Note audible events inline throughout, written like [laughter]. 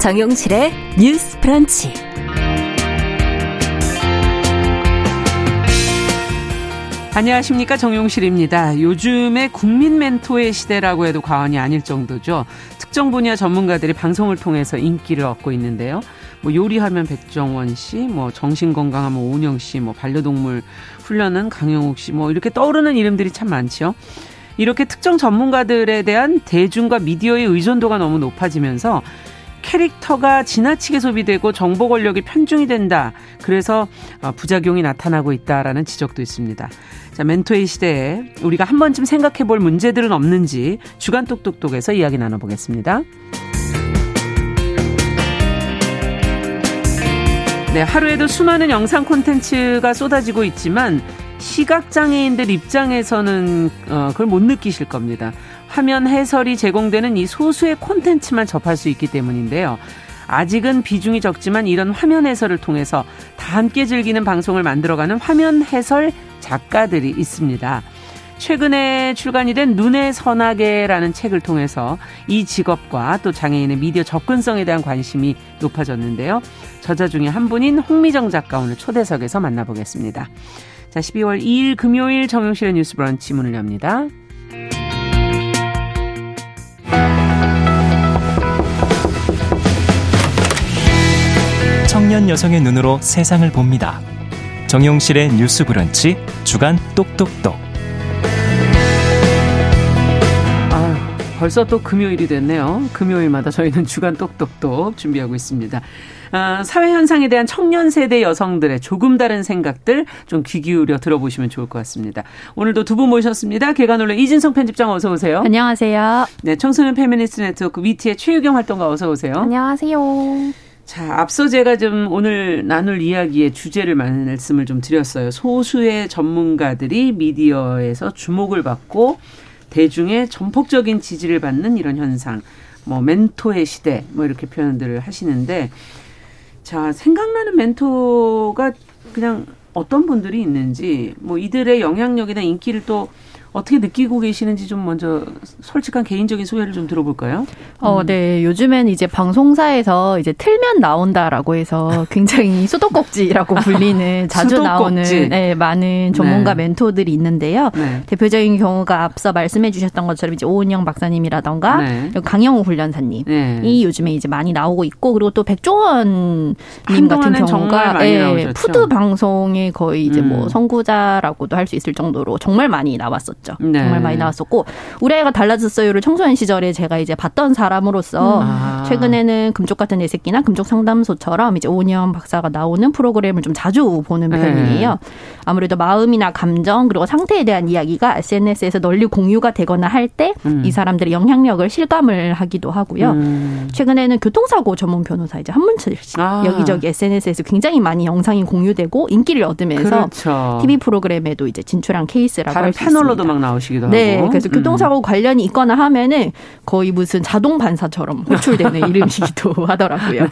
정용실의 뉴스 프런치. 안녕하십니까 정용실입니다. 요즘의 국민 멘토의 시대라고 해도 과언이 아닐 정도죠. 특정 분야 전문가들이 방송을 통해서 인기를 얻고 있는데요. 뭐 요리하면 백정원 씨, 뭐 정신건강하면 오은영 씨, 뭐 반려동물 훈련은 강영욱 씨, 뭐 이렇게 떠오르는 이름들이 참 많죠. 이렇게 특정 전문가들에 대한 대중과 미디어의 의존도가 너무 높아지면서 캐릭터가 지나치게 소비되고 정보 권력이 편중이 된다. 그래서 어, 부작용이 나타나고 있다라는 지적도 있습니다. 자, 멘토의 시대에 우리가 한 번쯤 생각해 볼 문제들은 없는지 주간 똑똑똑에서 이야기 나눠보겠습니다. 네, 하루에도 수많은 영상 콘텐츠가 쏟아지고 있지만 시각장애인들 입장에서는 어, 그걸 못 느끼실 겁니다. 화면 해설이 제공되는 이 소수의 콘텐츠만 접할 수 있기 때문인데요. 아직은 비중이 적지만 이런 화면 해설을 통해서 다 함께 즐기는 방송을 만들어가는 화면 해설 작가들이 있습니다. 최근에 출간이 된 눈의 선하게라는 책을 통해서 이 직업과 또 장애인의 미디어 접근성에 대한 관심이 높아졌는데요. 저자 중에 한 분인 홍미정 작가 오늘 초대석에서 만나보겠습니다. 자, 12월 2일 금요일 정용실의 뉴스 브런치 문을 엽니다. 청년 여성의 눈으로 세상을 봅니다. 정용실의 뉴스 브런치 주간 똑똑똑. 아, 벌써 또 금요일이 됐네요. 금요일마다 저희는 주간 똑똑똑 준비하고 있습니다. 아, 사회 현상에 대한 청년 세대 여성들의 조금 다른 생각들 좀 귀 기울여 들어보시면 좋을 것 같습니다. 오늘도 두 분 모셨습니다. 계간홀로 이진송 편집장 어서 오세요. 안녕하세요. 네, 청소년 페미니스트 네트워크 위티의 최유경 활동가 어서 오세요. 안녕하세요. 자, 앞서 제가 좀 오늘 나눌 이야기의 주제를 말씀을 좀 드렸어요. 소수의 전문가들이 미디어에서 주목을 받고 대중의 전폭적인 지지를 받는 이런 현상. 뭐 멘토의 시대 뭐 이렇게 표현들을 하시는데 자, 생각나는 멘토가 그냥 어떤 분들이 있는지 뭐 이들의 영향력이나 인기를 또 어떻게 느끼고 계시는지 좀 먼저 솔직한 개인적인 소회를 좀 들어볼까요? 어, 음. 네. 요즘엔 이제 방송사에서 이제 틀면 나온다라고 해서 굉장히 [laughs] 수도꼭지라고 불리는 자주 수도꼭지. 나오는 네, 많은 전문가 네. 멘토들이 있는데요. 네. 대표적인 경우가 앞서 말씀해 주셨던 것처럼 이제 오은영 박사님이라던가 네. 강영우 훈련사님이 네. 요즘에 이제 많이 나오고 있고 그리고 또 백종원 님 같은 경우가 네, 푸드 방송에 거의 이제 뭐 음. 뭐 선구자라고도 할 수 있을 정도로 정말 많이 나왔었죠. 나왔었죠. 네. 정말 많이 나왔었고 우리 애가 달라졌어요를 청소년 시절에 제가 이제 봤던 사람으로서 음. 아. 최근에는 금쪽 같은 내 새끼나 금쪽 상담소처럼 이제 오은영 박사가 나오는 프로그램을 좀 자주 보는 네. 편이에요. 아무래도 마음이나 감정 그리고 상태에 대한 이야기가 SNS에서 널리 공유가 되거나 할 때이 음. 사람들의 영향력을 실감을 하기도 하고요. 음. 최근에는 교통사고 전문 변호사 이제 한문철 씨 아. 여기저기 SNS에서 굉장히 많이 영상이 공유되고 인기를 얻으면서 그렇죠. TV 프로그램에도 이제 진출한 케이스라고 할 수 있습니다. 막 나오시기도 네, 하고. 네, 그래서 교통사고 음. 관련이 있거나 하면은 거의 무슨 자동 반사처럼 호출되는 [laughs] 이름이기도 하더라고요.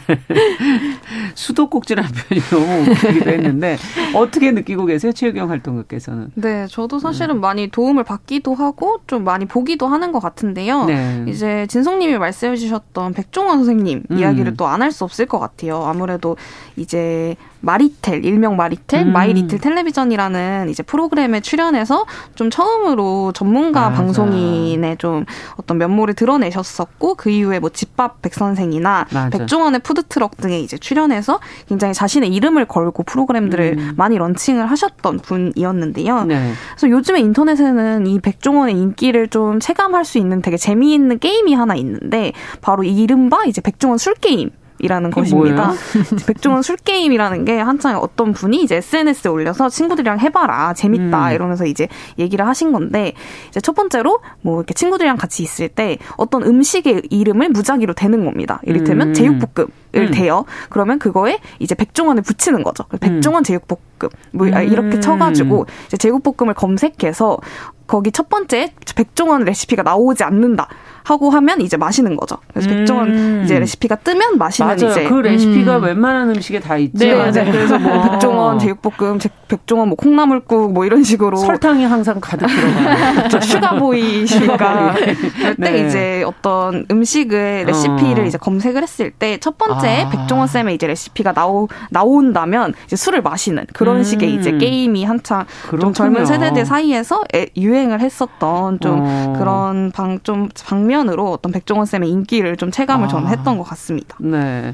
수도꼭지라는 표현이 너무 웃기기도 했는데 어떻게 느끼고 계세요, 최유경 활동가께서는? 네, 저도 사실은 음. 많이 도움을 받기도 하고 좀 많이 보기도 하는 것 같은데요. 네. 이제 진송님이 말씀해 주셨던 백종원 선생님 음. 이야기를 또 안 할 수 없을 것 같아요. 아무래도 이제 마리텔 일명 마리텔 음. 마이 리틀 텔레비전이라는 이제 프로그램에 출연해서 좀 처음으로 전문가 맞아. 방송인의 좀 어떤 면모를 드러내셨었고 그 이후에 뭐 집밥 백 선생이나 백종원의 푸드트럭 등에 이제 출연해서 굉장히 자신의 이름을 걸고 프로그램들을 음. 많이 런칭을 하셨던 분이었는데요. 네. 그래서 요즘에 인터넷에는 이 백종원의 인기를 좀 체감할 수 있는 되게 재미있는 게임이 하나 있는데 바로 이른바 이제 백종원 술 게임. 이라는 것입니다. [laughs] 백종원 술 게임이라는 게 한창 어떤 분이 이제 SNS에 올려서 친구들이랑 해봐라 재밌다 음. 이러면서 이제 얘기를 하신 건데 이제 첫 번째로 뭐 이렇게 친구들이랑 같이 있을 때 어떤 음식의 이름을 무작위로 대는 겁니다. 이를테면 음. 제육볶음을 음. 대요. 그러면 그거에 이제 백종원을 붙이는 거죠. 백종원 음. 제육볶음 뭐 이렇게 음. 쳐가지고 이제 제육볶음을 검색해서 거기 첫 번째 백종원 레시피가 나오지 않는다. 하고 하면 이제 마시는 거죠. 그래서 음. 백종원 이제 레시피가 뜨면 마시는 맞아요. 이제 그 레시피가 음. 웬만한 음식에 다 있죠. 네, 맞아요. 그래서 뭐 [laughs] 백종원 제육볶음, 백종원 뭐 콩나물국 뭐 이런 식으로 설탕이 항상 가득 들어가요. [laughs] 슈가보이시니까 그때 네. 이제 어떤 음식을 레시피를 어. 이제 검색을 했을 때 첫 번째 아. 백종원 쌤의 이제 레시피가 나오 나온다면 이제 술을 마시는 그런 음. 식의 이제 게임이 한창 좀 젊은 세대들 사이에서 유행을 했었던 좀 어. 그런 방 좀 방면 으로 어떤 백종원 쌤의 인기를 좀 체감을 아. 저는 했던 것 같습니다. 네.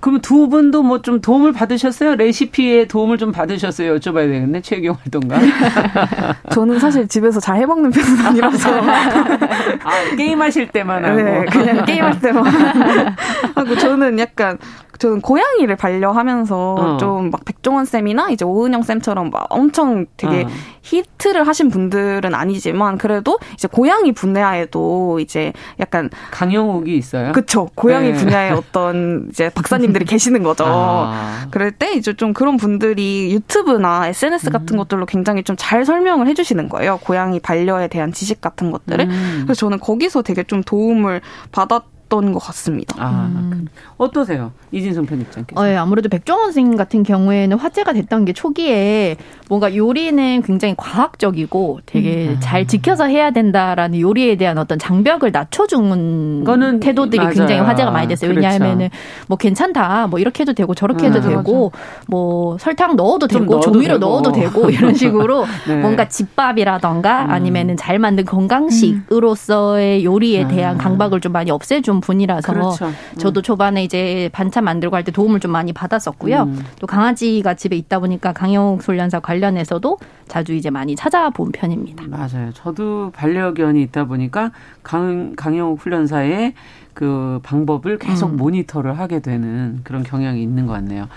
그럼 두 분도 뭐 좀 도움을 받으셨어요? 레시피에 도움을 좀 받으셨어요? 여쭤봐야 되겠네. 최경 활동가. [laughs] 저는 사실 집에서 잘 해먹는 편은 아니라서. [laughs] 아, 게임하실 때만 하고. 네, 그냥 게임할 때만 [laughs] 하고. 저는 약간 저는 고양이를 반려하면서 어. 좀막 백종원 쌤이나 이제 오은영 쌤처럼 막 엄청 되게 어. 히트를 하신 분들은 아니지만 그래도 이제 고양이 분야에도 이제 약간 강영욱이 있어요. 그쵸. 고양이 네. 분야에 [laughs] 어떤 이제 박사님들이 계시는 거죠. 아. 그럴 때 이제 좀 그런 분들이 유튜브나 SNS 같은 음. 것들로 굉장히 좀 잘 설명을 해주시는 거예요. 고양이 반려에 대한 지식 같은 것들을. 음. 그래서 저는 거기서 되게 좀 도움을 받았. 것 같습니다. 아, 음. 어떠세요? 이진성 편집장께서. 어, 예, 아무래도 백종원 선생님 같은 경우에는 화제가 됐던 게 초기에 뭔가 요리는 굉장히 과학적이고 되게 음. 잘 지켜서 해야 된다라는 요리에 대한 어떤 장벽을 낮춰주는 거는 태도들이 맞아요. 굉장히 화제가 많이 됐어요. 그렇죠. 왜냐하면은 뭐 괜찮다, 뭐 이렇게 해도 되고 저렇게 해도 음, 되고 맞아. 뭐 설탕 넣어도 되고 넣어도 조미료 되고. 넣어도 되고 이런 식으로 [laughs] 네. 뭔가 집밥이라던가 음. 아니면은 잘 만든 건강식으로서의 요리에 대한 음. 강박을 좀 많이 없애준 분이라서 그렇죠. 저도 초반에 이제 반찬 만들고 할 때 도움을 좀 많이 받았었고요. 음. 또 강아지가 집에 있다 보니까 강영욱 훈련사 관련 관련해서도 자주 이제 많이 찾아본 편입니다. 맞아요. 저도 반려견이 있다 보니까 강, 강영욱 훈련사의 그 방법을 계속 음. 모니터를 하게 되는 그런 경향이 있는 것 같네요.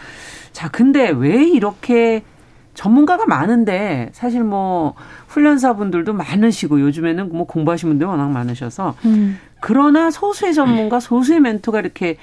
자, 근데 왜 이렇게 전문가가 많은데 사실 뭐 훈련사분들도 많으시고 요즘에는 뭐 공부하신 분들 워낙 많으셔서 음. 그러나 소수의 전문가, 소수의 멘토가 이렇게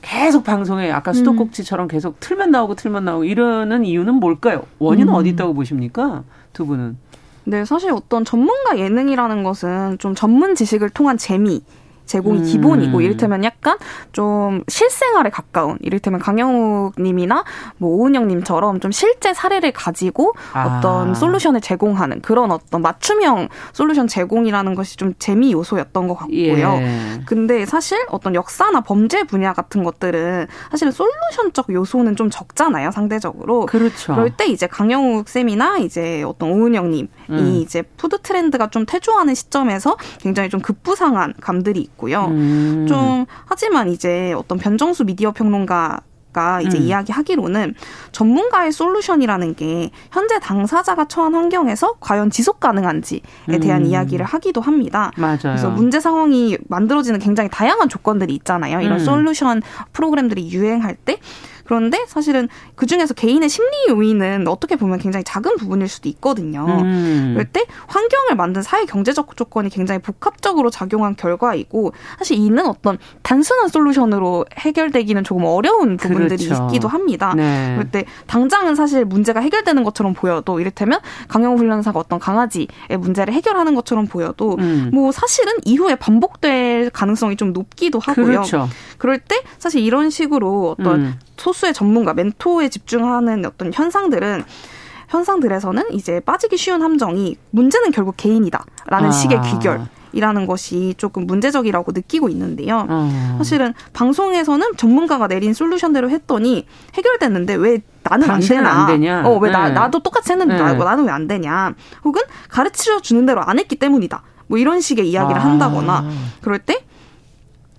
계속 방송에 아까 수도꼭지처럼 계속 틀면 나오고 틀면 나오고 이러는 이유는 뭘까요? 원인은 음. 어디 있다고 보십니까? 두 분은? 네, 사실 어떤 전문가 예능이라는 것은 좀 전문 지식을 통한 재미, 제공이 음. 기본이고 이를테면 약간 좀 실생활에 가까운 이를테면 강형욱 님이나 뭐 오은영 님처럼 좀 실제 사례를 가지고 아. 어떤 솔루션을 제공하는 그런 어떤 맞춤형 솔루션 제공이라는 것이 좀 재미 요소였던 것 같고요. 예. 근데 사실 어떤 역사나 범죄 분야 같은 것들은 사실은 솔루션적 요소는 좀 적잖아요, 상대적으로. 그렇죠. 그럴 때 이제 강형욱 쌤이나 이제 어떤 오은영 님이 음. 이제 푸드 트렌드가 좀 퇴조하는 시점에서 굉장히 좀 급부상한 감들이 있고 있고요. 음. 좀 하지만 이제 어떤 변정수 미디어 평론가 가 이제 음. 이야기하기로는 전문가의 솔루션이라는 게 현재 당사자가 처한 환경에서 과연 지속 가능한지에 대한 음. 이야기를 하기도 합니다. 맞아요. 그래서 문제 상황이 만들어지는 굉장히 다양한 조건들이 있잖아요. 이런 음. 솔루션 프로그램들이 유행할 때 그런데 사실은 그 중에서 개인의 심리 요인은 어떻게 보면 굉장히 작은 부분일 수도 있거든요. 음. 그럴 때 환경을 만든 사회 경제적 조건이 굉장히 복합적으로 작용한 결과이고 사실 이는 어떤 단순한 솔루션으로 해결되기는 조금 어려운 부분들이 그렇죠. 있기도 합니다. 네. 그럴 때 당장은 사실 문제가 해결되는 것처럼 보여도 이를테면 강영 훈련사가 어떤 강아지의 문제를 해결하는 것처럼 보여도 음. 뭐 사실은 이후에 반복될 가능성이 좀 높기도 하고요. 그렇죠. 그럴 때 사실 이런 식으로 어떤 음. 소수의 전문가, 멘토에 집중하는 어떤 현상들은 현상들에서는 이제 빠지기 쉬운 함정이 문제는 결국 개인이다라는 아. 식의 귀결. 이라는 것이 조금 문제적이라고 느끼고 있는데요. 어. 사실은 방송에서는 전문가가 내린 솔루션대로 했더니 해결됐는데 왜 나는 안 되나? 안 되냐? 어, 왜 나, 네. 나도 똑같이 했는데 네. 나는 왜 안 되냐? 혹은 가르쳐 주는 대로 안 했기 때문이다. 뭐 이런 식의 이야기를 아. 한다거나 그럴 때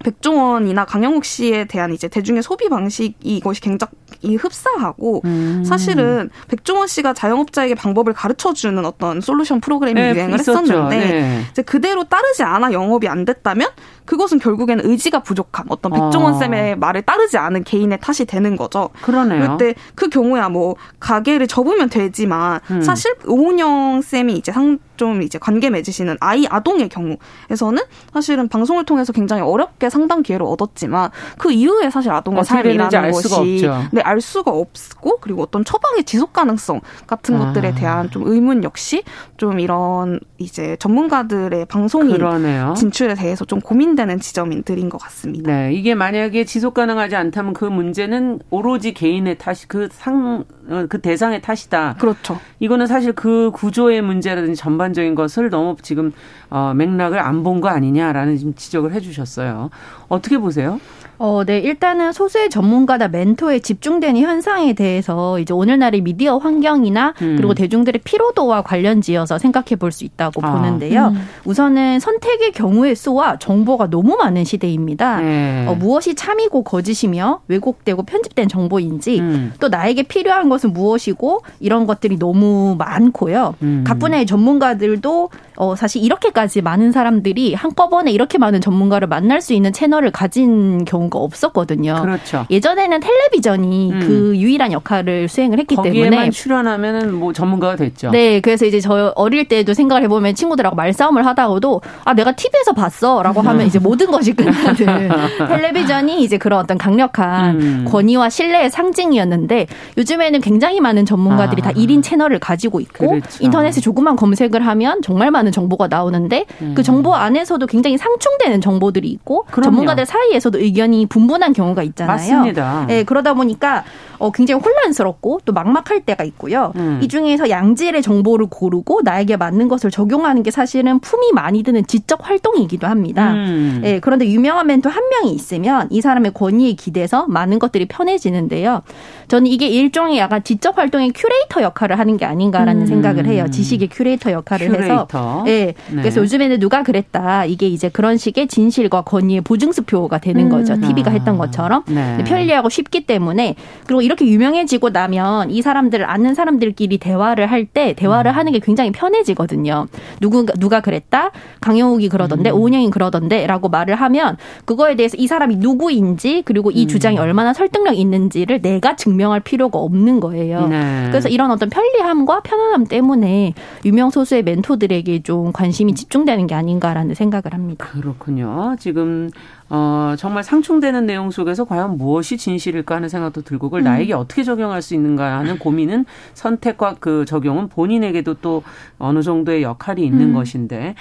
백종원이나 강영욱 씨에 대한 이제 대중의 소비 방식이 이것이 굉장히 흡사하고 음. 사실은 백종원 씨가 자영업자에게 방법을 가르쳐 주는 어떤 솔루션 프로그램이 네, 유행을 있었죠. 했었는데 네. 이제 그대로 따르지 않아 영업이 안 됐다면 그것은 결국에는 의지가 부족한 어떤 백종원 어. 쌤의 말을 따르지 않은 개인의 탓이 되는 거죠. 그러네요. 그때 그 경우야 뭐 가게를 접으면 되지만 음. 사실 오은영 쌤이 이제 상 좀 이제 관계 맺으시는 아이 아동의 경우에서는 사실은 방송을 통해서 굉장히 어렵게 상담 기회를 얻었지만 그 이후에 사실 아동의 삶이라는 것이 네, 알 수가 없고 그리고 어떤 처방의 지속 가능성 같은 아. 것들에 대한 좀 의문 역시 좀 이런 이제 전문가들의 방송인 그러네요. 진출에 대해서 좀 고민되 는 지점들인 것 같습니다. 네, 이게 만약에 지속 가능하지 않다면 그 문제는 오로지 개인의 탓이 그 상, 어, 그 대상의 탓이다. 그렇죠. 이거는 사실 그 구조의 문제라든지 전반적인 것을 너무 지금 어, 맥락을 안 본 거 아니냐라는 지적을 해주셨어요. 어떻게 보세요? 어, 네. 일단은 소수의 전문가나 멘토에 집중되는 현상에 대해서 이제 오늘날의 미디어 환경이나 음. 그리고 대중들의 피로도와 관련지어서 생각해 볼 수 있다고 아. 보는데요. 음. 우선은 선택의 경우의 수와 정보가 너무 많은 시대입니다. 네. 어, 무엇이 참이고 거짓이며 왜곡되고 편집된 정보인지 음. 또 나에게 필요한 것은 무엇이고 이런 것들이 너무 많고요. 음. 각 분야의 전문가들도 어, 사실 이렇게까지 많은 사람들이 한꺼번에 이렇게 많은 전문가를 만날 수 있는 채널을 가진 경우 경우가 없었거든요. 그렇죠. 예전에는 텔레비전이 음. 그 유일한 역할을 수행을 했기 때문에 출연하면은 뭐 전문가가 됐죠. 네, 그래서 이제 저 어릴 때도 생각을 해보면 친구들하고 말싸움을 하다가도 아 내가 TV에서 봤어라고 하면 이제 모든 것이 끝나는 [laughs] 텔레비전이 이제 그런 어떤 강력한 음. 권위와 신뢰의 상징이었는데 요즘에는 굉장히 많은 전문가들이 아. 다 1인 채널을 가지고 있고 그렇죠. 인터넷에 조금만 검색을 하면 정말 많은 정보가 나오는데 음. 그 정보 안에서도 굉장히 상충되는 정보들이 있고 그럼요. 전문가들 사이에서도 의견이 분분한 경우가 있잖아요. 맞습니다. 네, 그러다 보니까 어, 굉장히 혼란스럽고 또 막막할 때가 있고요. 음. 이 중에서 양질의 정보를 고르고 나에게 맞는 것을 적용하는 게 사실은 품이 많이 드는 지적 활동이기도 합니다. 음. 네, 그런데 유명한 멘토 한 명이 있으면 이 사람의 권위에 기대서 많은 것들이 편해지는데요. 저는 이게 일종의 약간 지적 활동의 큐레이터 역할을 하는 게 아닌가라는 음. 생각을 해요. 지식의 큐레이터 역할을 큐레이터. 해서. 네. 네. 그래서 요즘에는 누가 그랬다. 이게 이제 그런 식의 진실과 권위의 보증수표가 되는 거죠. TV가 음. 했던 것처럼. 네. 편리하고 쉽기 때문에 그리고 이렇게 유명해지고 나면 이 사람들을 아는 사람들끼리 대화를 할 때 대화를 음. 하는 게 굉장히 편해지거든요. 누구 누가 그랬다? 강형욱이 그러던데, 음. 오은영이 그러던데 라고 말을 하면 그거에 대해서 이 사람이 누구인지 그리고 이 음. 주장이 얼마나 설득력 있는지를 내가 증명할 필요가 없는 거예요. 네. 그래서 이런 어떤 편리함과 편안함 때문에 유명 소수의 멘토들에게 좀 관심이 집중되는 게 아닌가라는 생각을 합니다. 그렇군요. 지금 어, 정말 상충되는 내용 속에서 과연 무엇이 진실일까 하는 생각도 들고 그걸 음. 나에게 어떻게 적용할 수 있는가 하는 고민은 선택과 그 적용은 본인에게도 또 어느 정도의 역할이 있는 음. 것인데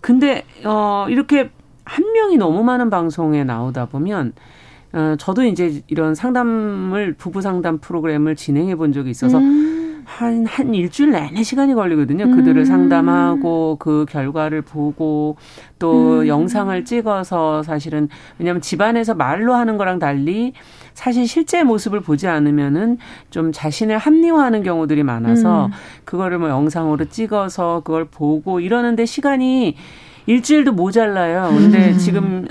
근데 어, 이렇게 한 명이 너무 많은 방송에 나오다 보면 어, 저도 이제 이런 상담을 부부 상담 프로그램을 진행해 본 적이 있어서 음. 한, 한 일주일 내내 시간이 걸리거든요. 음. 그들을 상담하고 그 결과를 보고 또 음. 영상을 찍어서 사실은 왜냐하면 집안에서 말로 하는 거랑 달리 사실 실제 모습을 보지 않으면은 좀 자신을 합리화하는 경우들이 많아서 음. 그거를 뭐 영상으로 찍어서 그걸 보고 이러는데 시간이 일주일도 모자라요. 근데 음. 지금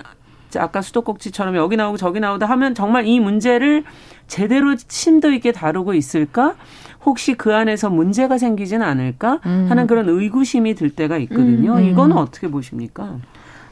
아까 수도꼭지처럼 여기 나오고 저기 나오다 하면 정말 이 문제를 제대로 심도 있게 다루고 있을까? 혹시 그 안에서 문제가 생기지는 않을까 하는 음. 그런 의구심이 들 때가 있거든요. 음. 이거는 어떻게 보십니까?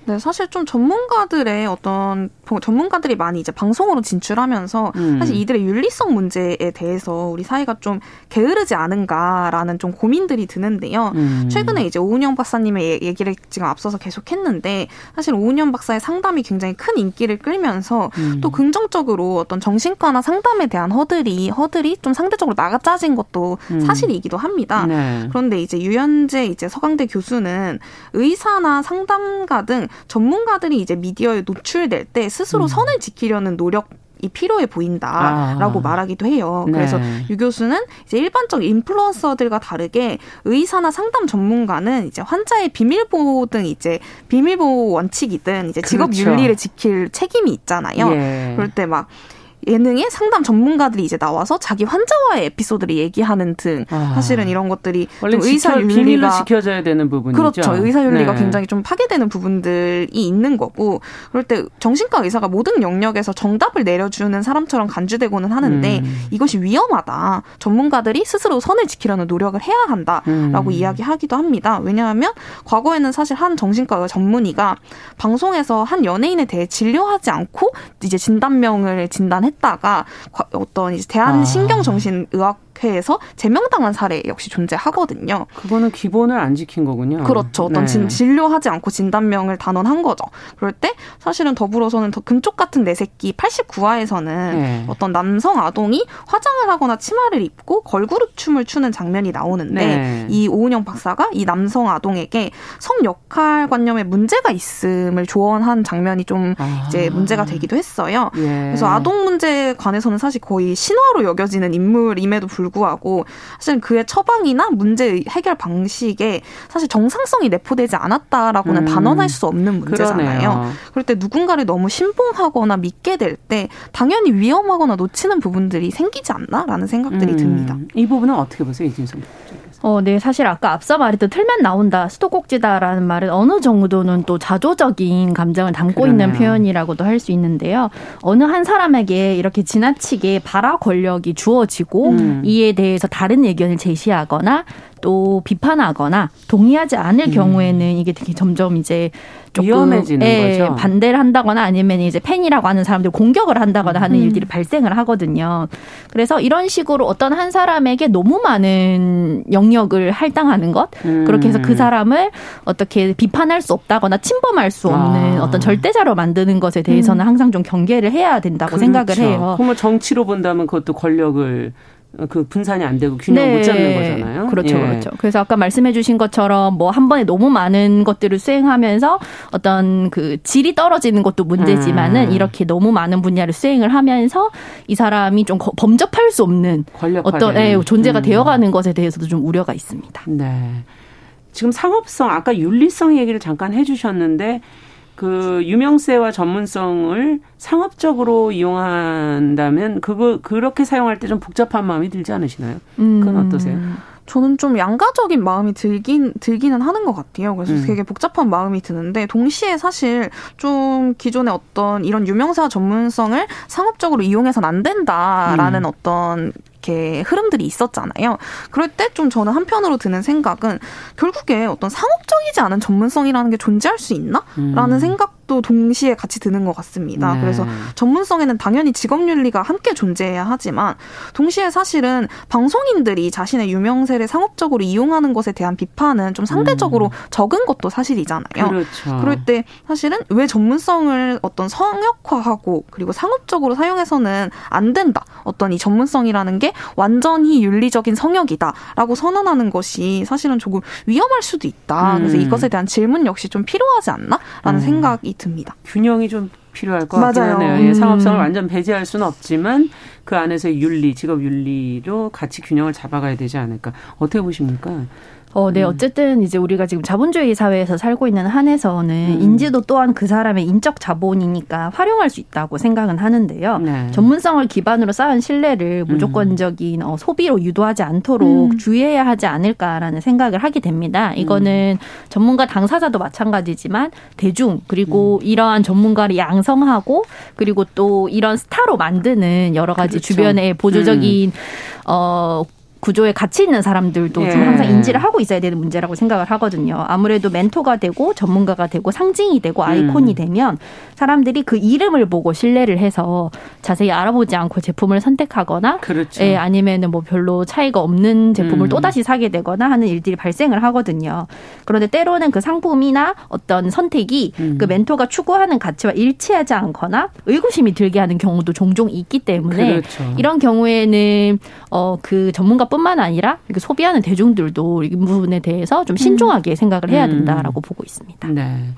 네, 사실 좀 전문가들의 어떤 전문가들이 많이 이제 방송으로 진출하면서 음. 사실 이들의 윤리성 문제에 대해서 우리 사회가 좀 게으르지 않은가라는 좀 고민들이 드는데요. 음. 최근에 이제 오은영 박사님의 얘기를 지금 앞서서 계속했는데 사실 오은영 박사의 상담이 굉장히 큰 인기를 끌면서 음. 또 긍정적으로 어떤 정신과나 상담에 대한 허들이 허들이 좀 상대적으로 나아짜진 것도 음. 사실이기도 합니다. 네. 그런데 이제 유현재 이제 서강대 교수는 의사나 상담가 등 전문가들이 이제 미디어에 노출될 때 스스로 음. 선을 지키려는 노력 이 필요해 보인다라고 아. 말하기도 해요. 그래서 네. 유 교수는 이제 일반적 인플루언서들과 다르게 의사나 상담 전문가는 이제 환자의 비밀보호 등 이제 비밀보호 원칙이든 이제 직업 그렇죠. 윤리를 지킬 책임이 있잖아요. 예. 그럴 때 막 예능의 상담 전문가들이 이제 나와서 자기 환자와의 에피소드를 얘기하는 등 아. 사실은 이런 것들이 원래 의사 윤리가 지켜져야 되는 부분이죠. 그렇죠. 의사 윤리가 네. 굉장히 좀 파괴되는 부분들이 있는 거고 그럴 때 정신과 의사가 모든 영역에서 정답을 내려주는 사람처럼 간주되고는 하는데 음. 이것이 위험하다. 전문가들이 스스로 선을 지키려는 노력을 해야 한다라고 음. 이야기하기도 합니다. 왜냐하면 과거에는 사실 한 정신과 전문의가 방송에서 한 연예인에 대해 진료하지 않고 이제 진단명을 진단 했다가 어떤 이제 대한 신경정신의학 회에서 제명당한 사례 역시 존재하거든요. 그거는 기본을 안 지킨 거군요. 그렇죠. 어떤 네. 진료하지 않고 진단명을 단언한 거죠. 그럴 때 사실은 더불어서는 더 금쪽 같은 내 새끼 89화에서는 네. 어떤 남성 아동이 화장을 하거나 치마를 입고 걸그룹 춤을 추는 장면이 나오는데 네. 이 오은영 박사가 이 남성 아동에게 성 역할 관념에 문제가 있음을 조언한 장면이 좀 아. 이제 문제가 되기도 했어요. 예. 그래서 아동 문제에 관해서는 사실 거의 신화로 여겨지는 인물임에도 불구하고 불구하고 사실 그의 처방이나 문제 해결 방식에 사실 정상성이 내포되지 않았다라고는 음. 단언할 수 없는 문제잖아요. 그러네요. 그럴 때 누군가를 너무 신봉하거나 믿게 될 때 당연히 위험하거나 놓치는 부분들이 생기지 않나라는 생각들이 음. 듭니다. 이 부분은 어떻게 보세요, 이진성 어, 네, 사실 아까 앞서 말했던 틀면 나온다, 수도꼭지다라는 말은 어느 정도는 또 자조적인 감정을 담고 그러네요. 있는 표현이라고도 할 수 있는데요. 어느 한 사람에게 이렇게 지나치게 발화 권력이 주어지고 음. 이에 대해서 다른 의견을 제시하거나 또 비판하거나 동의하지 않을 음. 경우에는 이게 되게 점점 이제 조금 위험해지는 예, 거죠. 반대를 한다거나 아니면 이제 팬이라고 하는 사람들 공격을 한다거나 하는 음. 일들이 발생을 하거든요. 그래서 이런 식으로 어떤 한 사람에게 너무 많은 영역을 할당하는 것 음. 그렇게 해서 그 사람을 어떻게 비판할 수 없다거나 침범할 수 없는 아. 어떤 절대자로 만드는 것에 대해서는 음. 항상 좀 경계를 해야 된다고 그렇죠. 생각을 해요. 그러면 정치로 본다면 그것도 권력을 그 분산이 안 되고 균형 네. 못 잡는 거잖아요. 그렇죠, 예. 그렇죠. 그래서 아까 말씀해주신 것처럼 뭐 한 번에 너무 많은 것들을 수행하면서 어떤 그 질이 떨어지는 것도 문제지만은 음. 이렇게 너무 많은 분야를 수행을 하면서 이 사람이 좀 범접할 수 없는 어떤 예, 존재가 음. 되어가는 것에 대해서도 좀 우려가 있습니다. 네. 지금 상업성 아까 윤리성 얘기를 잠깐 해주셨는데 그 유명세와 전문성을 상업적으로 이용한다면 그거 그렇게 사용할 때 좀 복잡한 마음이 들지 않으시나요? 그건 음. 어떠세요? 저는 좀 양가적인 마음이 들긴 들기는 하는 것 같아요. 그래서 음. 되게 복잡한 마음이 드는데 동시에 사실 좀 기존의 어떤 이런 유명사 전문성을 상업적으로 이용해서는 안 된다라는 음. 어떤 이렇게 흐름들이 있었잖아요. 그럴 때 좀 저는 한편으로 드는 생각은 결국에 어떤 상업적이지 않은 전문성이라는 게 존재할 수 있나? 라는 음. 생각 도 동시에 같이 드는 것 같습니다. 네. 그래서 전문성에는 당연히 직업윤리가 함께 존재해야 하지만 동시에 사실은 방송인들이 자신의 유명세를 상업적으로 이용하는 것에 대한 비판은 좀 상대적으로 음. 적은 것도 사실이잖아요. 그렇죠. 그럴 때 사실은 왜 전문성을 어떤 성역화하고 그리고 상업적으로 사용해서는 안 된다. 어떤 이 전문성이라는 게 완전히 윤리적인 성역이다라고 선언하는 것이 사실은 조금 위험할 수도 있다. 음. 그래서 이것에 대한 질문 역시 좀 필요하지 않나라는 음. 생각이 듭니다. 균형이 좀 필요할 것 같긴 하네요. 예, 음. 상업성을 완전 배제할 수는 없지만 그 안에서 윤리, 직업 윤리로 같이 균형을 잡아가야 되지 않을까. 어떻게 보십니까? 어, 네. 음. 어쨌든 이제 우리가 지금 자본주의 사회에서 살고 있는 한에서는 음. 인지도 또한 그 사람의 인적 자본이니까 활용할 수 있다고 생각은 하는데요. 네. 전문성을 기반으로 쌓은 신뢰를 음. 무조건적인 어, 소비로 유도하지 않도록 음. 주의해야 하지 않을까라는 생각을 하게 됩니다. 이거는 음. 전문가 당사자도 마찬가지지만 대중 그리고 음. 이러한 전문가를 양성하고 그리고 또 이런 스타로 만드는 여러 가지 그렇죠. 주변의 보조적인 어 구조에 같이 있는 사람들도 예. 좀 항상 인지를 하고 있어야 되는 문제라고 생각을 하거든요. 아무래도 멘토가 되고 전문가가 되고 상징이 되고 아이콘이 음. 되면 사람들이 그 이름을 보고 신뢰를 해서 자세히 알아보지 않고 제품을 선택하거나 그렇죠. 예, 아니면은 뭐 별로 차이가 없는 제품을 음. 또다시 사게 되거나 하는 일들이 발생을 하거든요. 그런데 때로는 그 상품이나 어떤 선택이 음. 그 멘토가 추구하는 가치와 일치하지 않거나 의구심이 들게 하는 경우도 종종 있기 때문에 그렇죠. 이런 경우에는 어 그 전문가 뿐만 아니라 소비하는 대중들도 이 부분에 대해서 좀 신중하게 음. 생각을 해야 된다라고 음. 보고 있습니다. 네.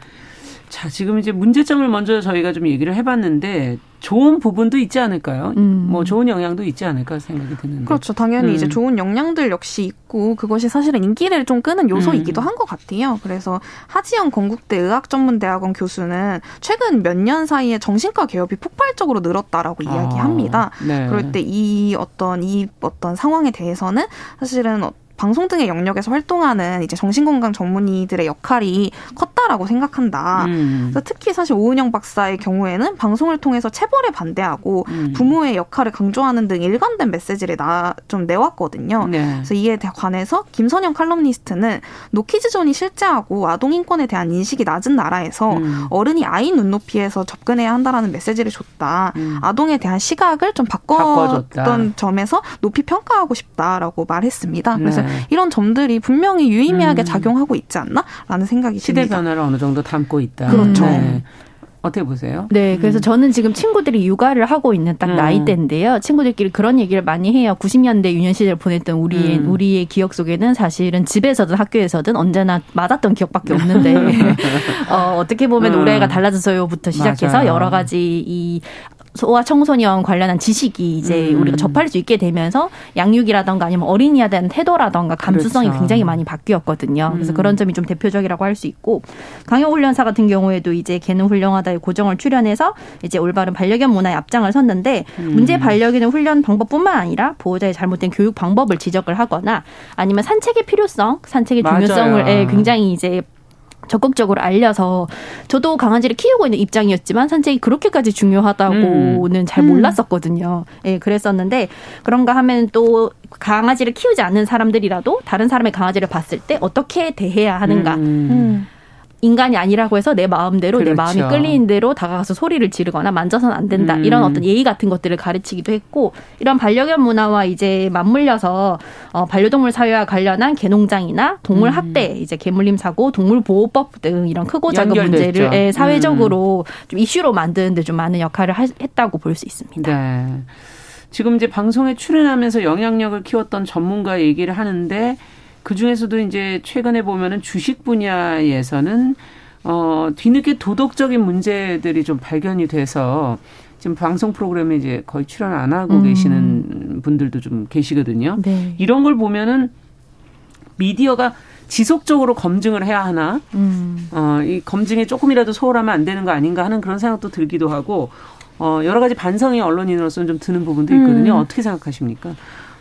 자, 지금 이제 문제점을 먼저 저희가 좀 얘기를 해봤는데 좋은 부분도 있지 않을까요? 음. 뭐 좋은 영향도 있지 않을까 생각이 드는데. 그렇죠. 당연히 음. 이제 좋은 영향들 역시 있고 그것이 사실은 인기를 좀 끄는 요소이기도 음. 한것 같아요. 그래서 하지영 건국대 의학전문대학원 교수는 최근 몇 년 사이에 정신과 개업이 폭발적으로 늘었다라고 아. 이야기합니다. 네. 그럴 때 이 어떤 이 어떤 상황에 대해서는 사실은 방송 등의 영역에서 활동하는 이제 정신건강 전문의들의 역할이 컸다라고 생각한다. 음. 그래서 특히 사실 오은영 박사의 경우에는 방송을 통해서 체벌에 반대하고 음. 부모의 역할을 강조하는 등 일관된 메시지를 나, 좀 내왔거든요. 네. 그래서 이에 관해서 김선영 칼럼니스트는 노키즈존이 실제하고 아동 인권에 대한 인식이 낮은 나라에서 음. 어른이 아이 눈높이에서 접근해야 한다라는 메시지를 줬다. 음. 아동에 대한 시각을 좀 바꿨던 바꿔줬다. 점에서 높이 평가하고 싶다라고 말했습니다. 그래서 네. 이런 점들이 분명히 유의미하게 음. 작용하고 있지 않나라는 생각이 시대 듭니다. 변화를 어느 정도 담고 있다. 그렇죠. 네. 어떻게 보세요? 네, 그래서 음. 저는 지금 친구들이 육아를 하고 있는 딱 음. 나이대인데요. 친구들끼리 그런 얘기를 많이 해요. 90년대 유년 시절 보냈던 우리의 음. 우리의 기억 속에는 사실은 집에서든 학교에서든 언제나 맞았던 기억밖에 없는데 [laughs] [laughs] 어, 어떻게 보면 음. 올해가 달라졌어요부터 시작해서 맞아요. 여러 가지 이 소아 청소년 관련한 지식이 이제 음. 우리가 접할 수 있게 되면서 양육이라던가 아니면 어린이에 대한 태도라던가 감수성이 그렇죠. 굉장히 많이 바뀌었거든요. 그래서 음. 그런 점이 좀 대표적이라고 할 수 있고 강영 훈련사 같은 경우에도 이제 개는 훌륭하다의 고정을 출연해서 이제 올바른 반려견 문화에 앞장을 섰는데 음. 문제 반려견의 훈련 방법뿐만 아니라 보호자의 잘못된 교육 방법을 지적을 하거나 아니면 산책의 필요성, 산책의 중요성을 예, 굉장히 이제 적극적으로 알려서 저도 강아지를 키우고 있는 입장이었지만 산책이 그렇게까지 중요하다고는 음. 잘 음. 몰랐었거든요. 예, 네, 그랬었는데 그런가 하면 또 강아지를 키우지 않는 사람들이라도 다른 사람의 강아지를 봤을 때 어떻게 대해야 하는가. 음. 음. 인간이 아니라고 해서 내 마음대로 그렇죠. 내 마음이 끌리는 대로 다가가서 소리를 지르거나 만져서는 안 된다. 음. 이런 어떤 예의 같은 것들을 가르치기도 했고 이런 반려견 문화와 이제 맞물려서 어, 반려동물 사회와 관련한 개농장이나 동물 음. 학대, 이제 개물림 사고, 동물 보호법 등 이런 크고 작은 문제를 예, 사회적으로 음. 좀 이슈로 만드는데 좀 많은 역할을 하, 했다고 볼 수 있습니다. 네. 지금 이제 방송에 출연하면서 영향력을 키웠던 전문가 얘기를 하는데 그 중에서도 이제 최근에 보면은 주식 분야에서는 어, 뒤늦게 도덕적인 문제들이 좀 발견이 돼서 지금 방송 프로그램에 이제 거의 출연 안 하고 음. 계시는 분들도 좀 계시거든요. 네. 이런 걸 보면은 미디어가 지속적으로 검증을 해야 하나, 음. 어, 이 검증에 조금이라도 소홀하면 안 되는 거 아닌가 하는 그런 생각도 들기도 하고, 어, 여러 가지 반성이 언론인으로서는 좀 드는 부분도 있거든요. 음. 어떻게 생각하십니까?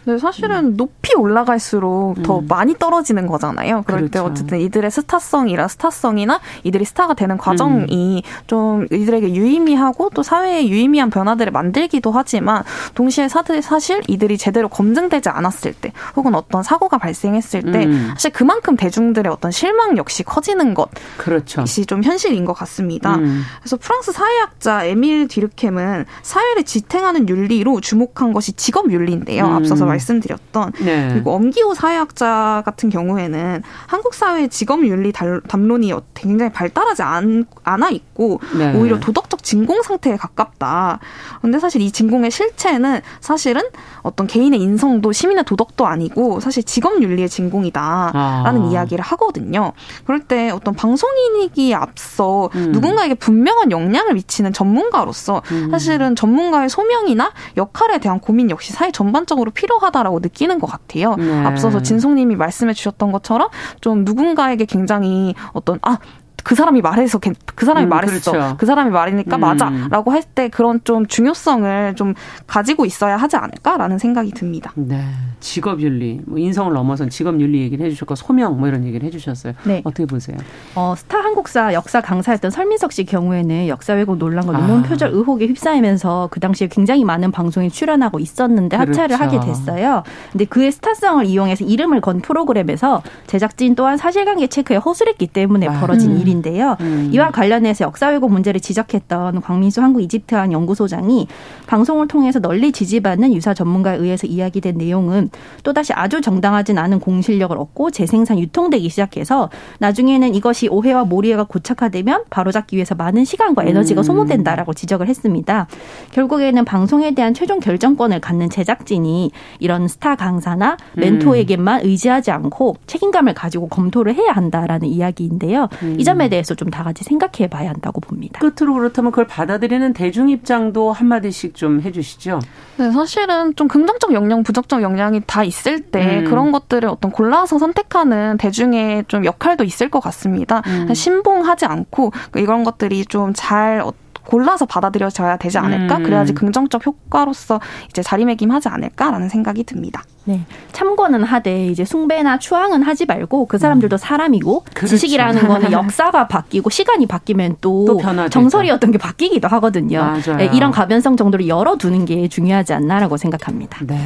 네, 사실은 음. 높이 올라갈수록 더 음. 많이 떨어지는 거잖아요. 그럴 그렇죠. 때 어쨌든 이들의 스타성이라 스타성이나 이들이 스타가 되는 과정이 음. 좀 이들에게 유의미하고 또 사회에 유의미한 변화들을 만들기도 하지만 동시에 사실 이들이 제대로 검증되지 않았을 때 혹은 어떤 사고가 발생했을 때 음. 사실 그만큼 대중들의 어떤 실망 역시 커지는 것이 그렇죠. 좀 현실인 것 같습니다. 음. 그래서 프랑스 사회학자 에밀 디르켐은 사회를 지탱하는 윤리로 주목한 것이 직업 윤리인데요. 음. 앞서서 말 씀드렸던 네. 그리고 엄기호 사회학자 같은 경우에는 한국 사회 직업 윤리 담론이 굉장히 발달하지 않, 아 있고 네. 오히려 도덕적 진공 상태에 가깝다. 근데 사실 이 진공의 실체는 사실은 어떤 개인의 인성도 시민의 도덕도 아니고 사실 직업 윤리의 진공이다라는 아. 이야기를 하거든요. 그럴 때 어떤 방송인이기에 앞서 음. 누군가에게 분명한 영향을 미치는 전문가로서 음. 사실은 전문가의 소명이나 역할에 대한 고민 역시 사회 전반적으로 필요하 필요하다라고 느끼는 것 같아요. 네. 앞서서 진송님이 말씀해 주셨던 것처럼 좀 누군가에게 굉장히 어떤 아 그 사람이 말해서 그 사람이 음, 말했어. 그렇죠. 그 사람이 말이니까 음. 맞아라고 할 때 그런 좀 중요성을 좀 가지고 있어야 하지 않을까라는 생각이 듭니다. 네. 직업 윤리, 뭐 인성을 넘어선 직업 윤리 얘기를 해 주셨고 소명 뭐 이런 얘기를 해 주셨어요. 네. 어떻게 보세요? 어, 스타 한국사 역사 강사였던 설민석 씨 경우에는 역사 왜곡 논란과 논문 아. 표절 의혹에 휩싸이면서 그 당시에 굉장히 많은 방송에 출연하고 있었는데 그렇죠. 하차를 하게 됐어요. 근데 그의 스타성을 이용해서 이름을 건 프로그램에서 제작진 또한 사실관계 체크에 허술했기 때문에 아. 벌어진 음. 일이 일인데요. 음. 이와 관련해서 역사 왜곡 문제를 지적했던 광민수 한국 이집트학 연구소장이 방송을 통해서 널리 지지받는 유사 전문가에 의해서 이야기된 내용은 또다시 아주 정당하진 않은 공실력을 얻고 재생산 유통되기 시작해서 나중에는 이것이 오해와 모리해가 고착화되면 바로잡기 위해서 많은 시간과 에너지가 음. 소모된다라고 지적을 했습니다. 결국에는 방송에 대한 최종 결정권을 갖는 제작진이 이런 스타 강사나 멘토에게만 의지하지 않고 책임감을 가지고 검토를 해야 한다라는 이야기인데요. 이 점에 점에 대해서 좀 다 같이 생각해 봐야 한다고 봅니다. 끝으로 그렇다면 그걸 받아들이는 대중 입장도 한마디씩 좀 해주시죠. 네, 사실은 좀 긍정적 영향, 부정적 영향이 다 있을 때 음. 그런 것들을 어떤 골라서 선택하는 대중의 좀 역할도 있을 것 같습니다. 음. 신봉하지 않고 이런 것들이 좀 잘 골라서 받아들여져야 되지 않을까? 음. 그래야지 긍정적 효과로서 이제 자리매김하지 않을까라는 생각이 듭니다. 네. 참고는 하되 이제 숭배나 추앙은 하지 말고 그 사람들도 음. 사람이고 그렇죠. 지식이라는 거는 [laughs] 역사가 바뀌고 시간이 바뀌면 또, 또 정설이었던 게 바뀌기도 하거든요. 맞아요. 네, 이런 가변성 정도를 열어두는 게 중요하지 않나라고 생각합니다. 네.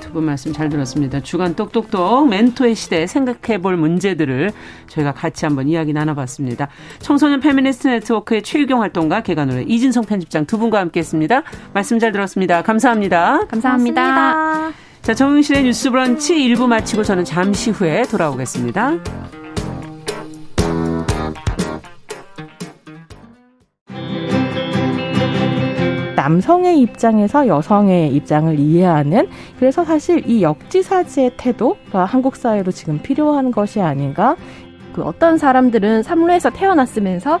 두 분 말씀 잘 들었습니다. 주간 똑똑똑 멘토의 시대 생각해 볼 문제들을 저희가 같이 한번 이야기 나눠봤습니다. 청소년 페미니스트 네트워크의 최유경 활동가 계간 홀로 이진송 편집장 두 분과 함께했습니다. 말씀 잘 들었습니다. 감사합니다. 감사합니다. 감사합니다. 자, 정윤실의 뉴스 브런치 1부 마치고 저는 잠시 후에 돌아오겠습니다. 남성의 입장에서 여성의 입장을 이해하는 그래서 사실 이 역지사지의 태도가 한국 사회로 지금 필요한 것이 아닌가. 그 어떤 사람들은 삼루에서 태어났으면서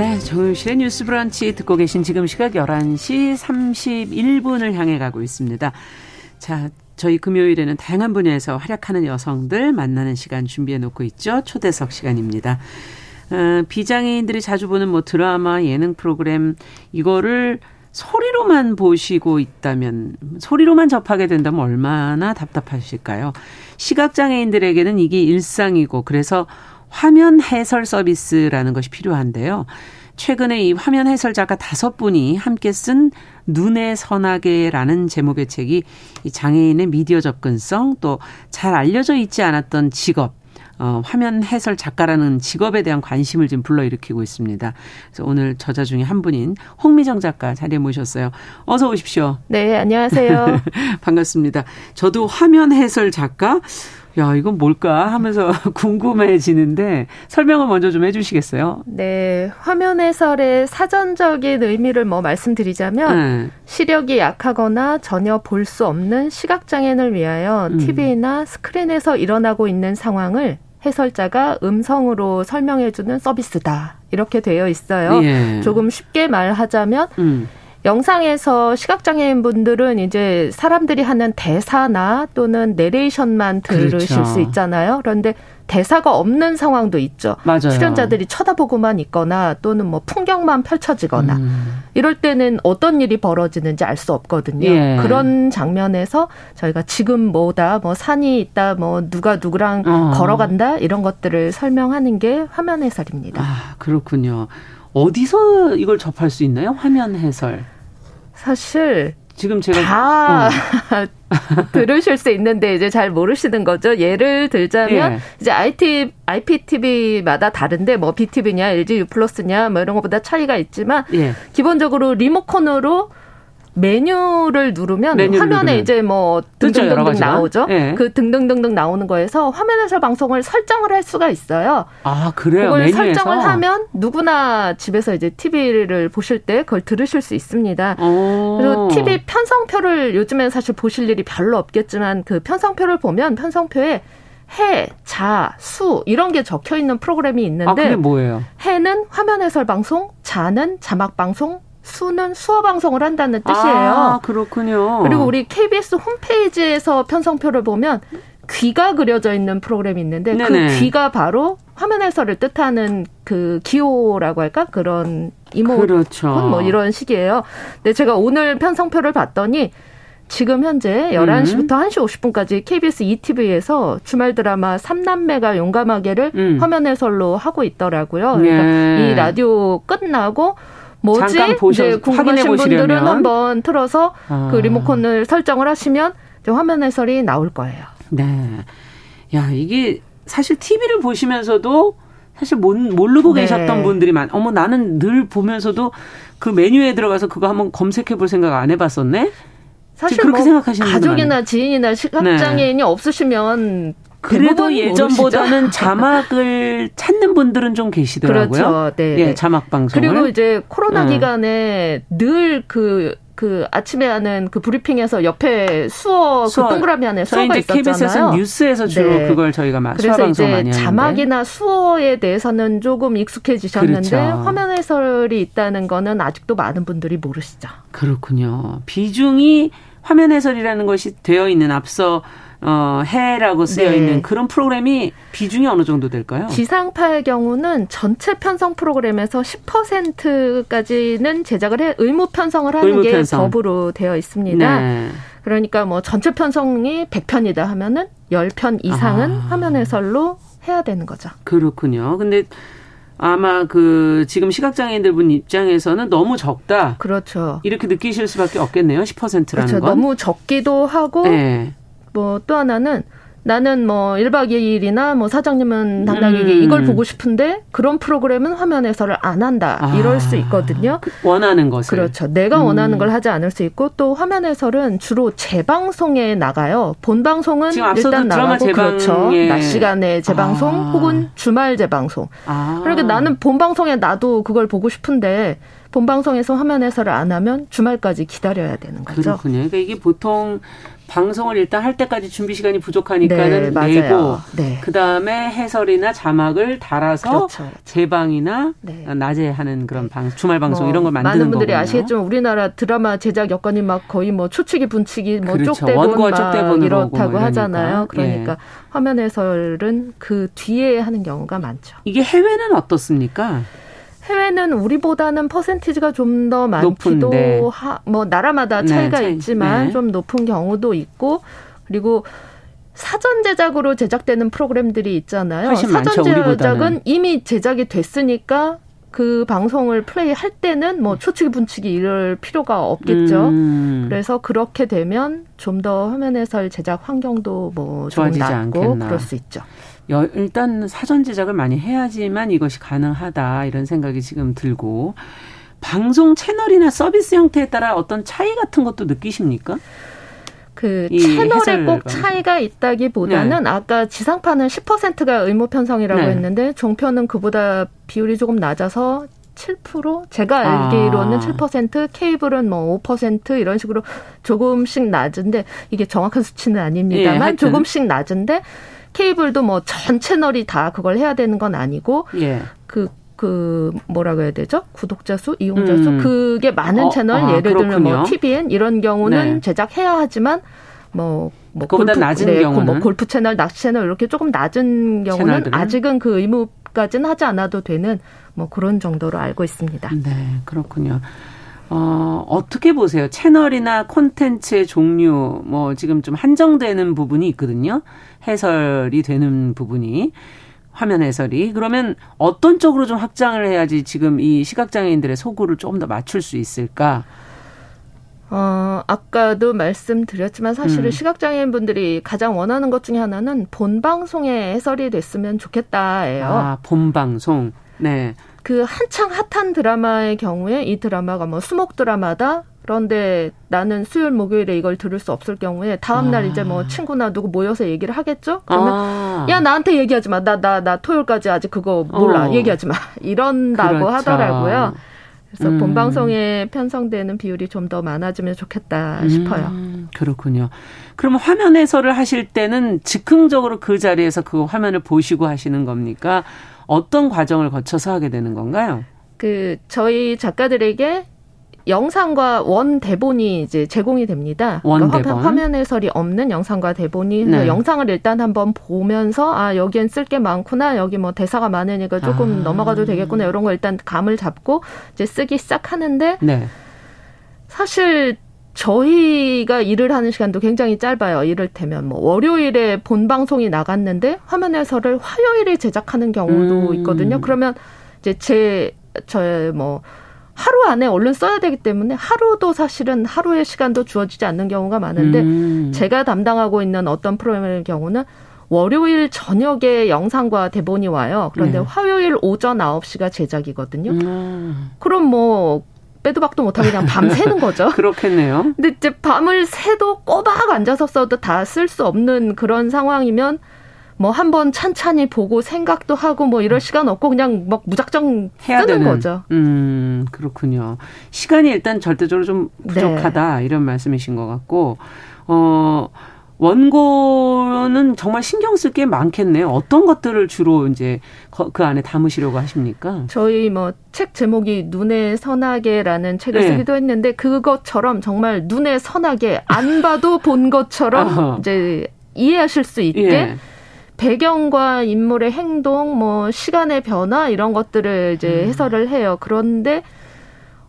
네, 정용실의 뉴스 브런치 듣고 계신 지금 시각 11시 31분을 향해 가고 있습니다. 자, 저희 금요일에는 다양한 분야에서 활약하는 여성들 만나는 시간 준비해 놓고 있죠. 초대석 시간입니다. 어, 비장애인들이 자주 보는 뭐 드라마, 예능 프로그램 이거를 소리로만 보시고 있다면 소리로만 접하게 된다면 얼마나 답답하실까요? 시각 장애인들에게는 이게 일상이고 그래서 화면 해설 서비스라는 것이 필요한데요. 최근에 이 화면 해설 작가 다섯 분이 함께 쓴 눈의 선하게라는 제목의 책이 이 장애인의 미디어 접근성 또 잘 알려져 있지 않았던 직업 어, 화면 해설 작가라는 직업에 대한 관심을 지금 불러일으키고 있습니다. 그래서 오늘 저자 중에 한 분인 홍미정 작가 자리에 모셨어요. 어서 오십시오. 네, 안녕하세요. [laughs] 반갑습니다. 저도 화면 해설 작가 야, 이건 뭘까 하면서 [laughs] 궁금해지는데 설명을 먼저 좀 해주시겠어요? 네, 화면 해설의 사전적인 의미를 뭐 말씀드리자면 네. 시력이 약하거나 전혀 볼 수 없는 시각장애인을 위하여 음. TV나 스크린에서 일어나고 있는 상황을 해설자가 음성으로 설명해주는 서비스다. 이렇게 되어 있어요. 예. 조금 쉽게 말하자면 음. 영상에서 시각장애인 분들은 이제 사람들이 하는 대사나 또는 내레이션만 들으실 그렇죠. 수 있잖아요. 그런데 대사가 없는 상황도 있죠. 맞아요. 출연자들이 쳐다보고만 있거나 또는 뭐 풍경만 펼쳐지거나 음. 이럴 때는 어떤 일이 벌어지는지 알 수 없거든요. 예. 그런 장면에서 저희가 지금 뭐다, 뭐 산이 있다, 뭐 누가 누구랑 어. 걸어간다 이런 것들을 설명하는 게 화면 해설입니다. 아 그렇군요. 어디서 이걸 접할 수 있나요? 화면 해설. 사실 지금 제가 다 어. [laughs] 들으실 수 있는데 이제 잘 모르시는 거죠. 예를 들자면 예. 이제 IT IPTV마다 다른데 뭐 BTV냐, LG U 플러스냐 뭐 이런 것보다 차이가 있지만 예. 기본적으로 리모컨으로 메뉴를 누르면 메뉴를 화면에 누르면. 이제 뭐 등등등등 나오죠. 네. 그 등등등등 나오는 거에서 화면에서 방송을 설정을 할 수가 있어요. 아 그래요? 그걸 메뉴에서? 설정을 하면 누구나 집에서 이제 TV를 보실 때 그걸 들으실 수 있습니다. 오. 그리고 TV 편성표를 요즘엔 사실 보실 일이 별로 없겠지만 그 편성표를 보면 편성표에 해, 자, 수 이런 게 적혀 있는 프로그램이 있는데 아, 그게 뭐예요? 해는 화면 해설 방송, 자는 자막 방송, 수는 수어 방송을 한다는 뜻이에요. 아, 그렇군요. 그리고 우리 KBS 홈페이지에서 편성표를 보면 귀가 그려져 있는 프로그램이 있는데 그 네네. 그 귀가 바로 화면 해설을 뜻하는 그 기호라고 할까 그런 이모 그렇죠. 뭐 이런 식이에요. 근데 제가 오늘 편성표를 봤더니 지금 현재 11시부터 음. 1시 50분까지 KBS ETV에서 주말 드라마 삼남매가 용감하게를 음. 화면 해설로 하고 있더라고요. 그러니까 예. 이 라디오 끝나고 뭐지? 잠깐 보셔, 이제 궁금하신 분들은 한번 틀어서 아. 그 리모컨을 설정을 하시면 화면 해설이 나올 거예요. 네. 야, 이게 사실 TV를 보시면서도 사실 모르고 네. 계셨던 분들이 많. 어머 나는 늘 보면서도 그 메뉴에 들어가서 그거 한번 검색해 볼 생각 안 해봤었네. 사실 그렇게 뭐 생각하시는 가족이나 지인이나 시각장애인이 네. 없으시면 그래도 예전보다는 모르시죠? [laughs] 자막을 찾는 분들은 좀 계시더라고요. 그렇죠. 네. 예, 네. 자막 방송 그리고 이제 코로나 네. 기간에 늘그 그 아침에 하는 그 브리핑에서 옆에 수어, 그 수어. 그 동그라미 안에 수어가 있었잖아요. KBS에서 뉴스에서 주로 네. 그걸 저희가 막 그래서 이제 자막이나 수어에 대해서는 조금 익숙해지셨는데 그렇죠. 화면 해설이 있다는 거는 아직도 많은 분들이 모르시죠. 그렇군요. 비중이 화면 해설이라는 것이 되어 있는 앞서 어, 해라고 쓰여 네. 있는 그런 프로그램이 비중이 어느 정도 될까요? 지상파의 경우는 전체 편성 프로그램에서 10%까지는 제작을 해 의무 편성을 하는 의무 게 편성. 법으로 되어 있습니다. 네. 그러니까 뭐 전체 편성이 100편이다 하면은 10편 이상은 아. 화면 해설로 해야 되는 거죠. 그렇군요. 근데 아마 그 지금 시각장애인들 분 입장에서는 너무 적다. 그렇죠. 이렇게 느끼실 수밖에 없겠네요. 10%라는 그렇죠. 건. 너무 적기도 하고 네. 뭐 또 하나는 나는 뭐 1박 2일이나 뭐 사장님은 당당하게 음. 이걸 보고 싶은데 그런 프로그램은 화면 해설을 안 한다. 아. 이럴 수 있거든요. 그 원하는 것을. 그렇죠. 내가 음. 원하는 걸 하지 않을 수 있고 또 화면 해설은 주로 재방송에 나가요. 본 방송은 일단 나가고 그렇죠. 낮 시간에 재방송 아. 혹은 주말 재방송. 아. 그러니까 나는 본 방송에 나도 그걸 보고 싶은데 본 방송에서 화면 해설을 안 하면 주말까지 기다려야 되는 거죠. 그렇군요. 그러니까 이게 보통 방송을 일단 할 때까지 준비 시간이 부족하니까는 네, 내고 네. 그다음에 해설이나 자막을 달아서 그렇죠. 재방이나 네. 낮에 하는 그런 방, 주말 방송 뭐 이런 걸 만드는 많은 분들이 거군요. 아시겠지만 우리나라 드라마 제작 여건이 막 거의 뭐 초치기 분치기 뭐 그렇죠. 쪽대본 막 이렇다고 뭐 하잖아요. 그러니까 예. 화면 해설은 그 뒤에 하는 경우가 많죠. 이게 해외는 어떻습니까? 해외는 우리보다는 퍼센티지가 좀 더 많기도 하, 뭐 나라마다 네, 차이가 네, 있지만 네. 좀 높은 경우도 있고 그리고 사전 제작으로 제작되는 프로그램들이 있잖아요. 사전 제작은. 이미 제작이 됐으니까 그 방송을 플레이할 때는 뭐 초치기 분치기 이럴 필요가 없겠죠. 음. 그래서 그렇게 되면 좀 더 화면 해설 제작 환경도 뭐좀 낫고 않겠나. 그럴 수 있죠. 일단 사전 제작을 많이 해야지만 이것이 가능하다 이런 생각이 지금 들고 방송 채널이나 서비스 형태에 따라 어떤 차이 같은 것도 느끼십니까? 그 채널에 꼭 차이가 있다기보다는 네. 아까 지상파는 10%가 의무 편성이라고 네. 했는데 종편은 그보다 비율이 조금 낮아서 7% 제가 알기로는 아. 7% 케이블은 뭐 5% 이런 식으로 조금씩 낮은데 이게 정확한 수치는 아닙니다만 예, 조금씩 낮은데 케이블도 뭐 전 채널이 다 그걸 해야 되는 건 아니고 예. 그, 그 뭐라고 해야 되죠? 구독자 수, 이용자 수 음. 그게 많은 어, 채널 아, 예를 들면 뭐 TVN 이런 경우는 네. 제작해야 하지만 뭐, 뭐 골프, 낮은 네, 경우는 뭐 골프 채널, 낚시 채널 이렇게 조금 낮은 경우는 채널들은? 아직은 그 의무까지는 하지 않아도 되는 뭐 그런 정도로 알고 있습니다. 네, 그렇군요. 어, 어떻게 보세요? 채널이나 콘텐츠의 종류, 뭐, 지금 좀 한정되는 부분이 있거든요. 해설이 되는 부분이. 화면 해설이. 그러면 어떤 쪽으로 좀 확장을 해야지 지금 이 시각장애인들의 소구를 조금 더 맞출 수 있을까? 어, 아까도 말씀드렸지만 사실은 음. 시각장애인 분들이 가장 원하는 것 중에 하나는 본방송에 해설이 됐으면 좋겠다예요. 아, 본방송. 네. 그 한창 핫한 드라마의 경우에 이 드라마가 뭐 수목 드라마다 그런데 나는 수요일 목요일에 이걸 들을 수 없을 경우에 다음 날 아. 이제 뭐 친구나 누구 모여서 얘기를 하겠죠? 그러면 아. 야 나한테 얘기하지 마. 나 나나 토요일까지 아직 그거 몰라. 어. 얘기하지 마. [laughs] 이런다고 그렇죠. 하더라고요. 그래서 음. 본 방송에 편성되는 비율이 좀 더 많아지면 좋겠다 싶어요. 음, 그렇군요. 그러면 화면 해설을 하실 때는 즉흥적으로 그 자리에서 그 화면을 보시고 하시는 겁니까? 어떤 과정을 거쳐서 하게 되는 건가요? 그 저희 작가들에게 영상과 원 대본이 이제 제공이 됩니다. 원 그러니까 대본. 화면 해설이 없는 영상과 대본이 네. 영상을 일단 한번 보면서 아 여기엔 쓸 게 많구나 여기 뭐 대사가 많으니까 조금 아. 넘어가도 되겠구나 이런 거 일단 감을 잡고 이제 쓰기 시작하는데 네. 사실 저희가 일을 하는 시간도 굉장히 짧아요. 이를테면 뭐 월요일에 본 방송이 나갔는데 화면 해설을 화요일에 제작하는 경우도 음. 있거든요. 그러면 이제 제 저의 뭐 하루 안에 얼른 써야 되기 때문에 하루도 사실은 하루의 시간도 주어지지 않는 경우가 많은데 음. 제가 담당하고 있는 어떤 프로그램의 경우는 월요일 저녁에 영상과 대본이 와요. 그런데 네. 화요일 오전 9시가 제작이거든요. 음. 그럼 뭐 빼도 박도 못하게 그냥 밤 새는 거죠. [laughs] 그렇겠네요. 근데 이제 밤을 새도 꼬박 앉아서 써도 다 쓸 수 없는 그런 상황이면 뭐 한번 찬찬히 보고 생각도 하고 뭐 이럴 시간 없고 그냥 막 무작정 해야 쓰는 되는. 거죠. 음, 그렇군요. 시간이 일단 절대적으로 좀 부족하다 네. 이런 말씀이신 것 같고 어 원고는 정말 신경 쓸 게 많겠네요. 어떤 것들을 주로 이제 그 안에 담으시려고 하십니까? 저희 뭐 책 제목이 눈에 선하게라는 책을 네. 쓰기도 했는데 그것처럼 정말 눈에 선하게 안 봐도 본 것처럼 [laughs] 이제 이해하실 수 있게 예. 배경과 인물의 행동, 뭐 시간의 변화 이런 것들을 이제 음. 해설을 해요. 그런데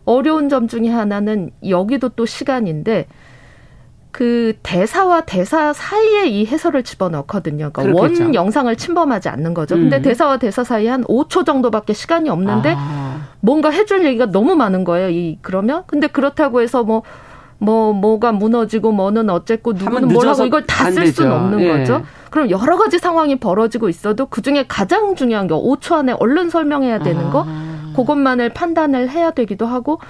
어려운 점 중에 하나는 여기도 또 시간인데 그 대사와 대사 사이에 이 해설을 집어넣거든요. 그러니까 원 영상을 침범하지 않는 거죠. 근데 음. 대사와 대사 사이에 한 5초 정도밖에 시간이 없는데 아. 뭔가 해줄 얘기가 너무 많은 거예요. 이 그러면 근데 그렇다고 해서 뭐뭐 뭐가 무너지고 뭐는 어쨌고 누구는 뭐라고 이걸 다 쓸 수는 없는 예. 거죠. 그럼 여러 가지 상황이 벌어지고 있어도 그 중에 가장 중요한 게 5초 안에 얼른 설명해야 되는 거, 아. 그것만을 판단을 해야 되기도 하고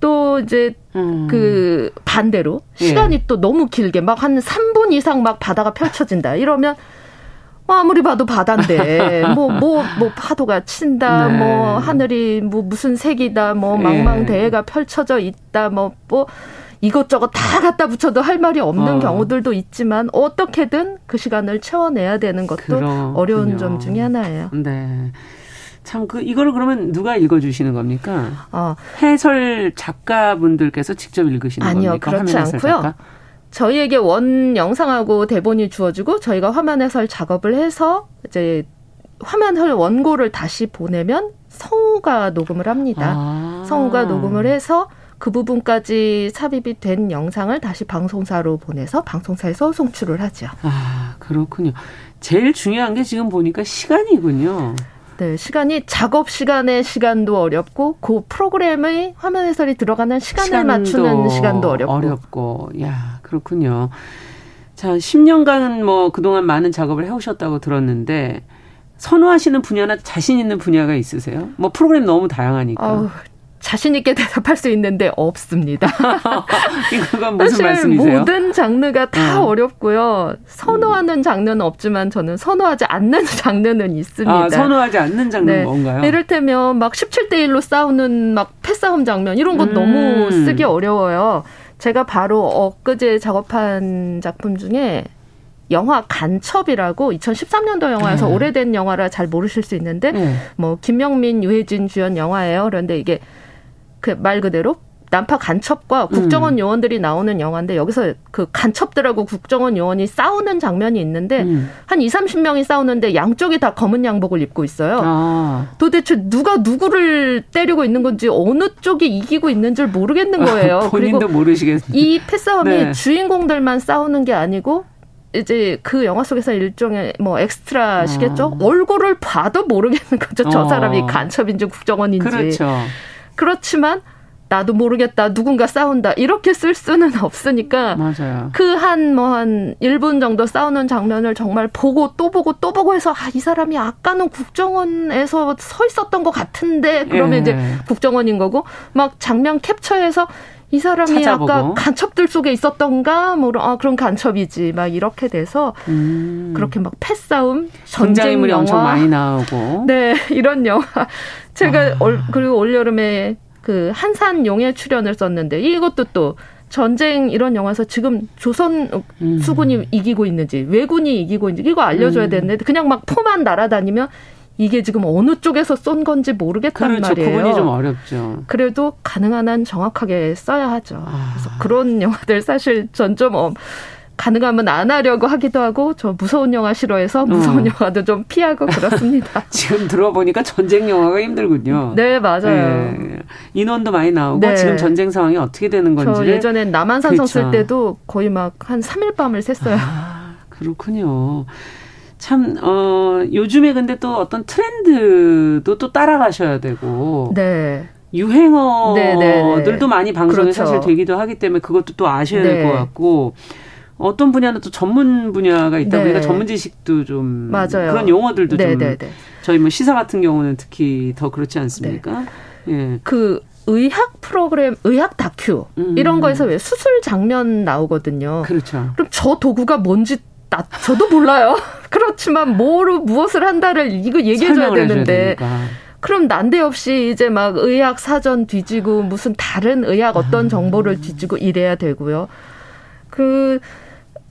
또 이제 음. 그 반대로 예. 시간이 예. 또 너무 길게 막 한 3분 이상 막 바다가 펼쳐진다 이러면 뭐 아무리 봐도 바다인데 뭐뭐뭐 [laughs] 뭐, 뭐 파도가 친다 네. 뭐 하늘이 뭐 무슨 색이다 뭐 예. 망망대해가 펼쳐져 있다 뭐뭐 뭐 이것저것 다 갖다 붙여도 할 말이 없는 어. 경우들도 있지만 어떻게든 그 시간을 채워내야 되는 것도 그렇군요. 어려운 점 중에 하나예요. 네. 참, 그, 이거를 그러면 누가 읽어주시는 겁니까? 어. 해설 작가분들께서 직접 읽으시는 아니요, 겁니까? 아니요, 그렇지 않고요. 작가? 저희에게 원 영상하고 대본이 주어지고 저희가 화면 해설 작업을 해서 이제 화면 해설 원고를 다시 보내면 성우가 녹음을 합니다. 아. 성우가 녹음을 해서 그 부분까지 삽입이 된 영상을 다시 방송사로 보내서 방송사에서 송출을 하죠. 아, 그렇군요. 제일 중요한 게 지금 보니까 시간이군요. 네, 시간이 작업 시간의 시간도 어렵고 그 프로그램의 화면 해설이 들어가는 시간을 맞추는 시간도 어렵고 어렵고 야 그렇군요. 자 10년간 뭐 그동안 많은 작업을 해 오셨다고 들었는데 선호하시는 분야나 자신 있는 분야가 있으세요? 뭐 프로그램 너무 다양하니까. 어우, 자신 있게 [laughs] 대답할 수 있는데 없습니다. [laughs] 이건 무슨 말씀이세요? 모든 장르가 다 어. 렵고요 선호하는 음. 장르는 없지만 저는 선호하지 않는 [laughs] 장르는 있습니다. 아, 선호하지 않는 장르는 네. 뭔가요? 이를테면 막 17대 1로 싸우는 막 패싸움 장면 이런 건 음. 너무 쓰기 어려워요. 제가 바로 엊그제 작업한 작품 중에 영화 간첩이라고 2013년도 영화에서 네. 오래된 영화라 잘 모르실 수 있는데 네. 뭐 김명민, 유해진 주연 영화예요. 그런데 이게 그 말 그대로 난파 간첩과 국정원 음. 요원들이 나오는 영화인데 여기서 그 간첩들하고 국정원 요원이 싸우는 장면이 있는데 음. 한 2, 30명이 싸우는데 양쪽이 다 검은 양복을 입고 있어요. 아. 도대체 누가 누구를 때리고 있는 건지 어느 쪽이 이기고 있는 줄 모르겠는 거예요. 아, [laughs] 본인도 그리고 모르시겠 이 패싸움이 네. 주인공들만 싸우는 게 아니고 이제 그 영화 속에서 일종의 뭐 엑스트라시겠죠? 아. 얼굴을 봐도 모르겠는 거죠. 저 어. 사람이 간첩인지 국정원인지. 그렇죠. 그렇지만 나도 모르겠다. 누군가 싸운다. 이렇게 쓸 수는 없으니까. 맞아요. 그 한 뭐한 1분 정도 싸우는 장면을 정말 보고 또 보고 또 보고 해서 아, 이 사람이 아까는 국정원에서 서 있었던 것 같은데 그러면 예. 이제 국정원인 거고 막 장면 캡처해서 이 사람이 찾아보고. 아까 간첩들 속에 있었던가 뭐 아, 그런 간첩이지 막 이렇게 돼서 음. 그렇게 막 패싸움 전쟁 엄청 많이 나오고 네 이런 영화 제가 아. 올, 그리고 올 여름에 그 한산 용의 출연을 썼는데 이것도 또 전쟁 이런 영화에서 지금 조선 음. 수군이 음. 이기고 있는지 왜군이 이기고 있는지 이거 알려줘야 음. 되는데 그냥 막 포만 날아다니면 이게 지금 어느 쪽에서 쏜 건지 모르겠단 그렇죠. 말이에요. 구분이 좀 어렵죠. 그래도 가능한 한 정확하게 써야 하죠. 아. 그래서 그런 영화들 사실 전좀 어, 가능하면 안 하려고 하기도 하고 저 무서운 영화 싫어해서 무서운 어. 영화도 좀 피하고 그렇습니다. [laughs] 지금 들어보니까 전쟁 영화가 힘들군요. 네 맞아요. 네. 인원도 많이 나오고 네. 지금 전쟁 상황이 어떻게 되는 건지. 저 예전에 남한산성 그렇죠. 쓸 때도 거의 막 한 3일 밤을 샜어요. 아, 그렇군요. 참, 어, 요즘에 근데 또 어떤 트렌드도 또 따라가셔야 되고. 네. 유행어들도 네, 네, 네. 많이 방송에 그렇죠. 사실 되기도 하기 때문에 그것도 또 아셔야 될것 같고. 어떤 분야는 또 전문 분야가 있다 네. 보니까 전문 지식도 좀 맞아요. 그런 용어들도 네, 좀 네, 네. 저희 뭐 시사 같은 경우는 특히 더 그렇지 않습니까? 네. 예. 그 의학 프로그램, 의학 다큐 음. 이런 거에서 왜 수술 장면 나오거든요. 그렇죠. 그럼 저 도구가 뭔지 나 저도 몰라요. [laughs] 그렇지만 뭐로 무엇을 한다를 이거 얘기해 줘야 되는데. 그럼 난데없이 이제 막 의학 사전 뒤지고 무슨 다른 의학 어떤 정보를 뒤지고 이래야 되고요. 그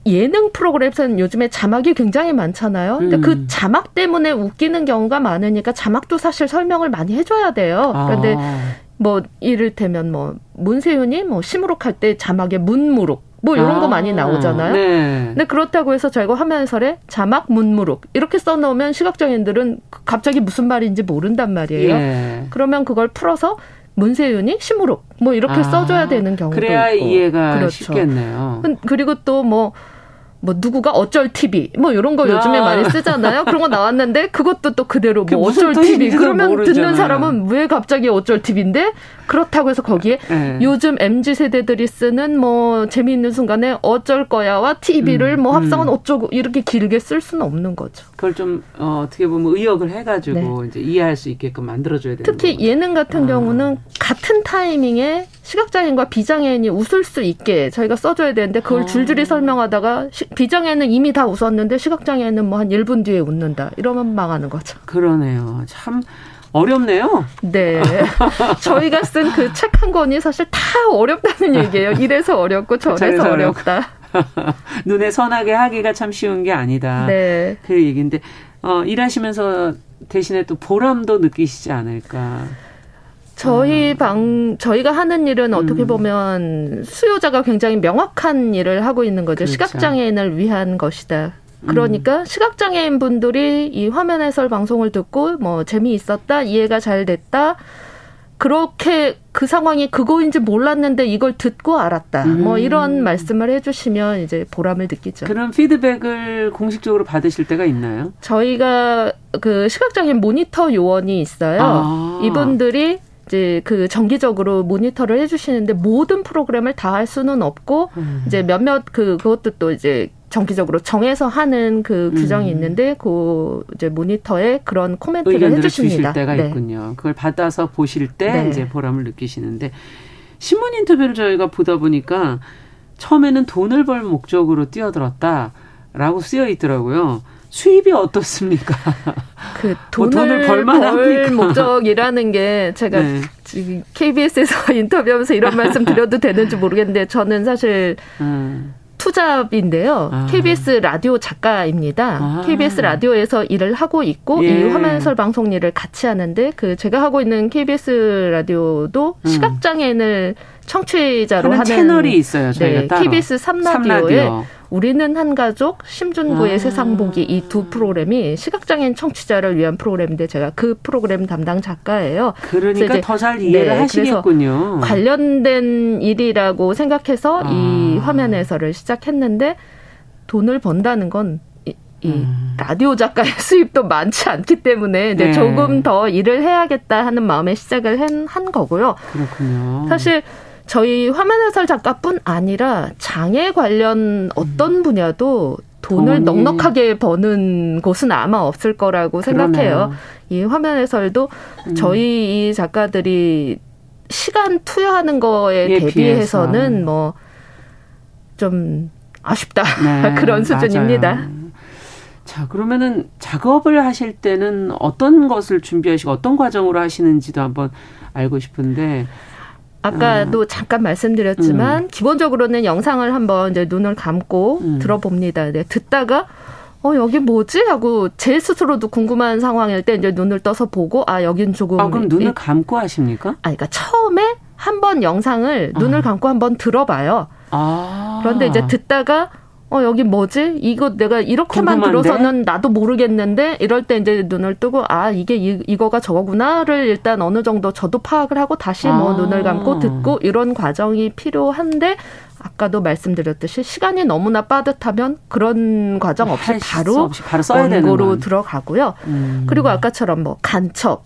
예능 프로그램에서는 요즘에 자막이 굉장히 많잖아요. 근데 그 음. 그 자막 때문에 웃기는 경우가 많으니까 자막도 사실 설명을 많이 해줘야 돼요. 그런데 아. 뭐 이를테면 뭐 문세윤이 뭐 시무룩 할 때 자막에 문무룩 뭐 이런 아, 거 많이 나오잖아요. 네. 근데 그렇다고 해서 저희가 화면 해설에 자막 문무룩 이렇게 써놓으면 시각장애인들은 갑자기 무슨 말인지 모른단 말이에요. 예. 그러면 그걸 풀어서 문세윤이 시무룩 뭐 이렇게 아, 써줘야 되는 경우도 그래야 있고. 이해가 그렇죠. 쉽겠네요. 그리고 또 뭐 뭐 누구가 어쩔 TV 뭐 이런 거 요즘에 아. 많이 쓰잖아요. 그런 거 나왔는데 그것도 또 그대로 뭐 어쩔 TV 그러면 모르잖아요. 듣는 사람은 왜 갑자기 어쩔 TV인데 그렇다고 해서 거기에 네. 요즘 MZ 세대들이 쓰는 뭐 재미있는 순간에 어쩔 거야와 TV를 음, 뭐 합성은 음. 어쩌고 이렇게 길게 쓸 수는 없는 거죠. 그걸 좀 어, 떻게 보면 의역을 해가지고 네. 이제 이해할 수 있게끔 만들어줘야 되는 특히 거거든요. 예능 같은 아. 경우는 같은 타이밍에 시각장애인과 비장애인이 웃을 수 있게 저희가 써줘야 되는데 그걸 아. 줄줄이 설명하다가 시, 비장애인은 이미 다 웃었는데 시각장애인은 뭐한 1분 뒤에 웃는다. 이러면 망하는 거죠. 그러네요. 참 어렵네요. 네. [laughs] 저희가 쓴 그 책 한 권이 사실 다 어렵다는 얘기예요. 이래서 어렵고 저래서 어렵다. [laughs] 눈에 선하게 하기가 참 쉬운 게 아니다. 네. 그 얘기인데 어, 일하시면서 대신에 또 보람도 느끼시지 않을까. 저희 아. 방 저희가 하는 일은 어떻게 음. 보면 수요자가 굉장히 명확한 일을 하고 있는 거죠. 그렇죠. 시각장애인을 위한 것이다. 그러니까 음. 시각장애인 분들이 이 화면 해설 방송을 듣고 뭐 재미있었다, 이해가 잘 됐다. 그렇게 그 상황이 그거인지 몰랐는데 이걸 듣고 알았다. 뭐 음. 뭐 이런 말씀을 해주시면 이제 보람을 느끼죠. 그런 피드백을 공식적으로 받으실 때가 있나요? 저희가 그 시각장애인 모니터 요원이 있어요. 아. 이분들이 이제 그 정기적으로 모니터를 해주시는데 모든 프로그램을 다 할 수는 없고 음. 이제 몇몇 그 그것도 또 이제 정기적으로 정해서 하는 그 규정이 음. 있는데 그 이제 모니터에 그런 코멘트를 해주십니다. 주실 때가 네. 있군요. 그걸 받아서 보실 때 네. 이제 보람을 느끼시는데 신문 인터뷰를 저희가 보다 보니까 처음에는 돈을 벌 목적으로 뛰어들었다라고 쓰여 있더라고요. 수입이 어떻습니까? [laughs] 그뭐 돈을, 뭐 돈을 벌만합니까? 목적이라는 게 제가 네. 지금 KBS에서 [laughs] 인터뷰하면서 이런 말씀 드려도 되는지 모르겠는데 저는 사실 음. 투잡인데요. 아. KBS 라디오 작가입니다. 아. KBS 라디오에서 일을 하고 있고 예. 이 화면 해설 방송 일을 같이 하는데 그 제가 하고 있는 KBS 라디오도 음. 시각 장애인을 청취자로 하는, 채널이 있어요. 저희가 네, 따로. KBS 3라디오에 3라디오. 우리는 한 가족, 심준구의 아. 세상 보기 이 두 프로그램이 시각장애인 청취자를 위한 프로그램인데 제가 그 프로그램 담당 작가예요. 그러니까 더 잘 이해를 네, 하시겠군요. 관련된 일이라고 생각해서 아. 이 화면 에서를 시작했는데 돈을 번다는 건 이, 이 음. 라디오 작가의 [laughs] 수입도 많지 않기 때문에 이제 네. 조금 더 일을 해야겠다 하는 마음에 시작을 한, 한 거고요. 그렇군요. 사실 저희 화면 해설 작가뿐 아니라 장애 관련 어떤 분야도 돈을 돈이. 넉넉하게 버는 곳은 아마 없을 거라고 생각해요. 이 화면 해설도 음. 저희 이 작가들이 시간 투여하는 거에 예, 대비해서는 뭐 좀 아쉽다 네, [laughs] 그런 수준입니다. 맞아요. 자, 그러면은 작업을 하실 때는 어떤 것을 준비하시고 어떤 과정으로 하시는지도 한번 알고 싶은데 아까도 음. 잠깐 말씀드렸지만 음. 기본적으로는 영상을 한번 이제 눈을 감고 음. 들어봅니다. 네, 듣다가 어 여기 뭐지 하고 제 스스로도 궁금한 상황일 때 이제 눈을 떠서 보고 아 여긴 조금 아 그럼 눈을 감고 하십니까? 아 그러니까 처음에 한 번 영상을 눈을 아. 감고 한번 들어봐요. 아. 그런데 이제 듣다가 어, 여기 뭐지? 이거 내가 이렇게만 궁금한데? 들어서는 나도 모르겠는데, 이럴 때 이제 눈을 뜨고, 아, 이게 이, 이거가 저거구나를 일단 어느 정도 저도 파악을 하고 다시 뭐 아. 눈을 감고 듣고 이런 과정이 필요한데, 아까도 말씀드렸듯이 시간이 너무나 빠듯하면 그런 과정 없이 바로, 없이 바로 원고로 들어가고요. 음. 그리고 아까처럼 뭐 간첩,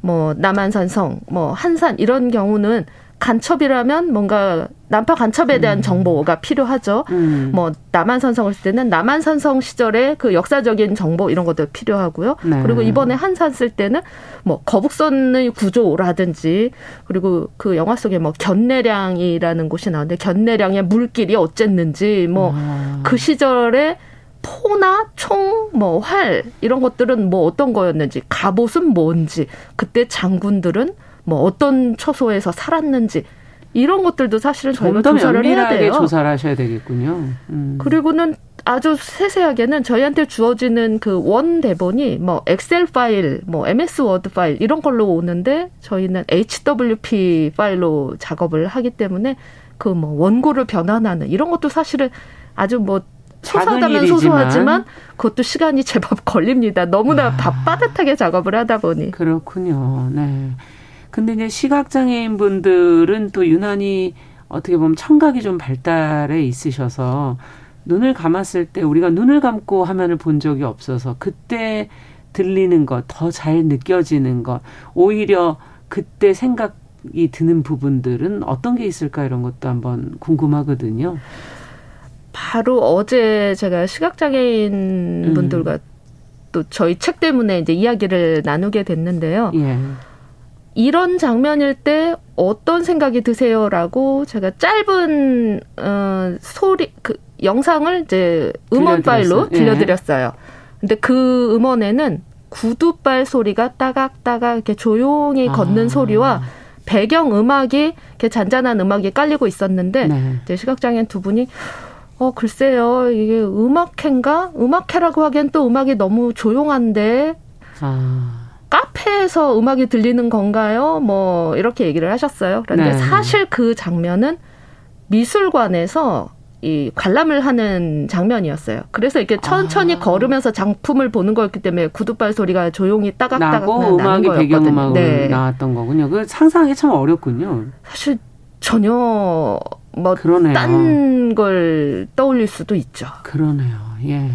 뭐 남한산성, 뭐 한산 이런 경우는 간첩이라면 뭔가 난파 간첩에 대한 음. 정보가 필요하죠. 음. 뭐 남한 산성을 쓸 때는 남한 산성 시절의 그 역사적인 정보 이런 것도 필요하고요. 네. 그리고 이번에 한산 쓸 때는 뭐 거북선의 구조라든지 그리고 그 영화 속에 뭐 견내량이라는 곳이 나오는데 견내량의 물길이 어쨌는지 뭐그 아. 시절에 포나 총, 뭐 활 이런 것들은 뭐 어떤 거였는지 갑옷은 뭔지 그때 장군들은 뭐 어떤 처소에서 살았는지 이런 것들도 사실은 저희가 조사를 해야 돼요. 조사를 하셔야 되겠군요. 음. 그리고는 아주 세세하게는 저희한테 주어지는 그 원 대본이 뭐 엑셀 파일, 뭐 MS 워드 파일 이런 걸로 오는데 저희는 HWP 파일로 작업을 하기 때문에 그 뭐 원고를 변환하는 이런 것도 사실은 아주 뭐 소소하다면 소소하지만 그것도 시간이 [laughs] 제법 걸립니다. 너무나 아. 빠듯하게 작업을 하다 보니. 그렇군요. 네. 근데 이제 시각장애인 분들은 또 유난히 어떻게 보면 청각이 좀 발달해 있으셔서 눈을 감았을 때 우리가 눈을 감고 화면을 본 적이 없어서 그때 들리는 것, 더 잘 느껴지는 것, 오히려 그때 생각이 드는 부분들은 어떤 게 있을까 이런 것도 한번 궁금하거든요. 바로 어제 제가 시각장애인 음. 분들과 또 저희 책 때문에 이제 이야기를 나누게 됐는데요. 예. 이런 장면일 때 어떤 생각이 드세요라고 제가 짧은 어 소리 그 영상을 이제 음원 파일로 예. 들려드렸어요. 근데 그 음원에는 구두발 소리가 따각따각 이렇게 조용히 걷는 아. 소리와 배경 음악이 이렇게 잔잔한 음악이 깔리고 있었는데 네. 이제 시각장애인 두 분이 어 글쎄요 이게 음악회인가 음악회라고 하기엔 또 음악이 너무 조용한데 아. 카페에서 음악이 들리는 건가요? 뭐 이렇게 얘기를 하셨어요. 그런데 네. 사실 그 장면은 미술관에서 이 관람을 하는 장면이었어요. 그래서 이렇게 천천히 아. 걸으면서 작품을 보는 거였기 때문에 구두발 소리가 조용히 따각따각 나고 음악이 배경음악으로 네. 나왔던 거군요. 그 상상하기 참 어렵군요. 사실 전혀 뭐 딴 걸 떠올릴 수도 있죠. 그러네요. 예.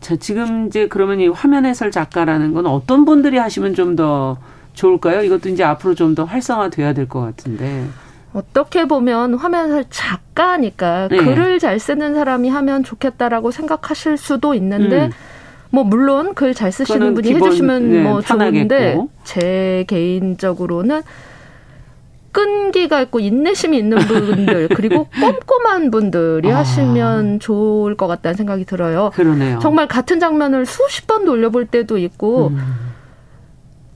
자, 지금 이제 그러면 이 화면 해설 작가라는 건 어떤 분들이 하시면 좀 더 좋을까요? 이것도 이제 앞으로 좀 더 활성화돼야 될 것 같은데. 어떻게 보면 화면 해설 작가니까 네. 글을 잘 쓰는 사람이 하면 좋겠다라고 생각하실 수도 있는데 음. 뭐 물론 글 잘 쓰시는 분이 기본, 해주시면 네, 뭐 좋은데 제 개인적으로는 끈기가 있고 인내심이 있는 분들 그리고 [laughs] 꼼꼼한 분들이 아. 하시면 좋을 것 같다는 생각이 들어요. 그러네요. 정말 같은 장면을 수십 번 돌려볼 때도 있고 음.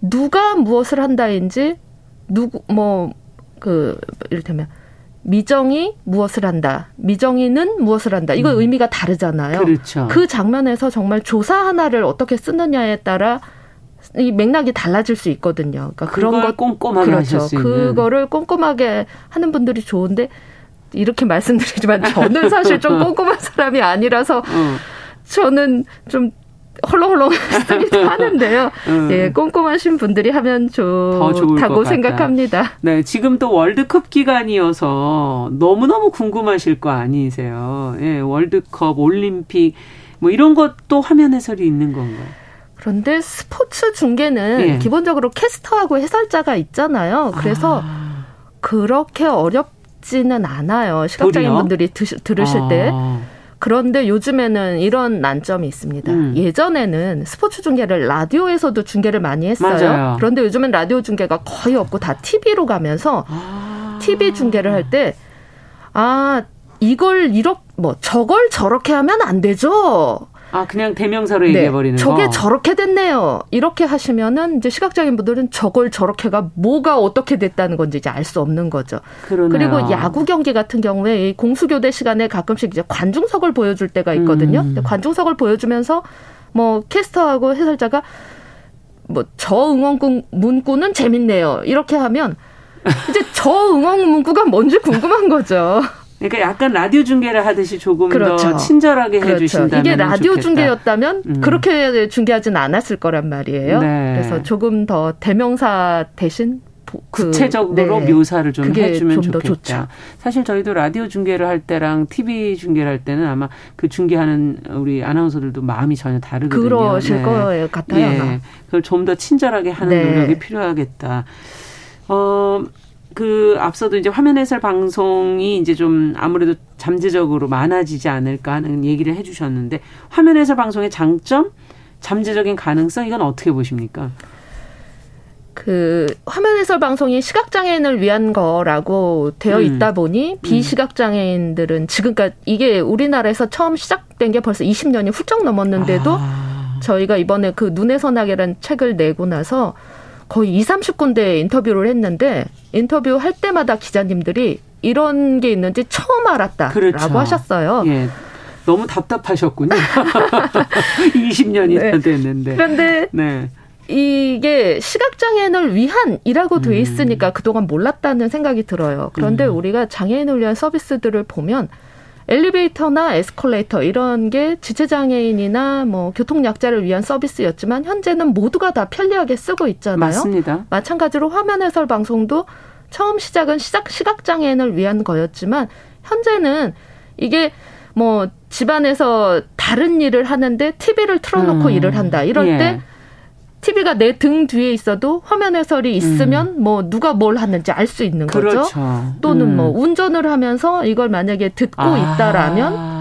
누가 무엇을 한다인지 누구 뭐그 이를테면 미정이 무엇을 한다. 미정이는 무엇을 한다. 이거 음. 의미가 다르잖아요. 그렇죠. 그 장면에서 정말 조사 하나를 어떻게 쓰느냐에 따라 이 맥락이 달라질 수 있거든요. 그러니까 그런 것 꼼꼼하게 그렇죠. 그거를 꼼꼼하게 하는 분들이 좋은데 이렇게 [laughs] 말씀드리지만 저는 사실 좀 꼼꼼한 사람이 아니라서 어. 저는 좀 헐렁헐렁 [laughs] 쓰기도 하는데요. 음. 예, 꼼꼼하신 분들이 하면 좋다고 생각합니다. 네, 지금 또 월드컵 기간이어서 너무너무 궁금하실 거 아니세요? 예, 월드컵, 올림픽 뭐 이런 것도 화면 해설이 있는 건가요? 그런데 스포츠 중계는 예. 기본적으로 캐스터하고 해설자가 있잖아요. 그래서 아. 그렇게 어렵지는 않아요. 시각장애인 분들이 들으실 아. 때. 그런데 요즘에는 이런 난점이 있습니다. 음. 예전에는 스포츠 중계를 라디오에서도 중계를 많이 했어요. 맞아요. 그런데 요즘은 라디오 중계가 거의 없고 다 TV로 가면서 아. TV 중계를 할 때, 아, 이걸 이렇게, 뭐, 저걸 저렇게 하면 안 되죠. 아, 그냥 대명사로 네. 얘기해 버리는 저게 거? 저렇게 됐네요. 이렇게 하시면은 이제 시각장애인 분들은 저걸 저렇게가 뭐가 어떻게 됐다는 건지 이제 알 수 없는 거죠. 그러네요. 그리고 야구 경기 같은 경우에 공수교대 시간에 가끔씩 이제 관중석을 보여줄 때가 있거든요. 음. 관중석을 보여주면서 뭐 캐스터하고 해설자가 뭐 저 응원 문구는 재밌네요. 이렇게 하면 이제 저 응원 문구가 뭔지 궁금한 거죠. [laughs] 그러니까 약간 라디오 중계를 하듯이 조금 그렇죠. 더 친절하게 그렇죠. 해주신다면 이게 라디오 좋겠다. 중계였다면 음. 그렇게 중계하지는 않았을 거란 말이에요. 네. 그래서 조금 더 대명사 대신 그, 구체적으로 네. 묘사를 좀 해주면 좀 좋겠다. 사실 저희도 라디오 중계를 할 때랑 TV 중계를 할 때는 아마 그 중계하는 우리 아나운서들도 마음이 전혀 다르거든요. 그러실 네. 거예요 같아요. 네. 그걸 좀 더 친절하게 하는 네. 노력이 필요하겠다. 어. 그 앞서도 이제 화면 해설 방송이 이제 좀 아무래도 잠재적으로 많아지지 않을까 하는 얘기를 해주셨는데 화면 해설 방송의 장점, 잠재적인 가능성 이건 어떻게 보십니까? 그 화면 해설 방송이 시각 장애인을 위한 거라고 되어 음. 있다 보니 음. 비시각 장애인들은 지금까지 이게 우리나라에서 처음 시작된 게 벌써 20년이 훌쩍 넘었는데도 아. 저희가 이번에 그 눈의 선악이라는 책을 내고 나서 거의 2, 30군데 인터뷰를 했는데 인터뷰 할 때마다 기자님들이 이런 게 있는지 처음 알았다라고 그렇죠. 하셨어요. 예. 너무 답답하셨군요. [laughs] 20년이나 네. 됐는데. 그런데 네. 이게 시각장애인을 위한이라고 돼 음. 있으니까 음. 그동안 몰랐다는 생각이 들어요. 그런데 음. 우리가 장애인을 위한 서비스들을 보면 엘리베이터나 에스컬레이터 이런 게 지체장애인이나 뭐 교통약자를 위한 서비스였지만 현재는 모두가 다 편리하게 쓰고 있잖아요. 맞습니다. 마찬가지로 화면 해설 방송도 처음 시작은 시작 시각장애인을 위한 거였지만 현재는 이게 뭐 집안에서 다른 일을 하는데 TV를 틀어놓고 음. 일을 한다. 이럴 예. 때 TV가 내 등 뒤에 있어도 화면 해설이 있으면 음. 뭐 누가 뭘 하는지 알 수 있는 그렇죠. 거죠. 또는 음. 뭐 운전을 하면서 이걸 만약에 듣고 아. 있다라면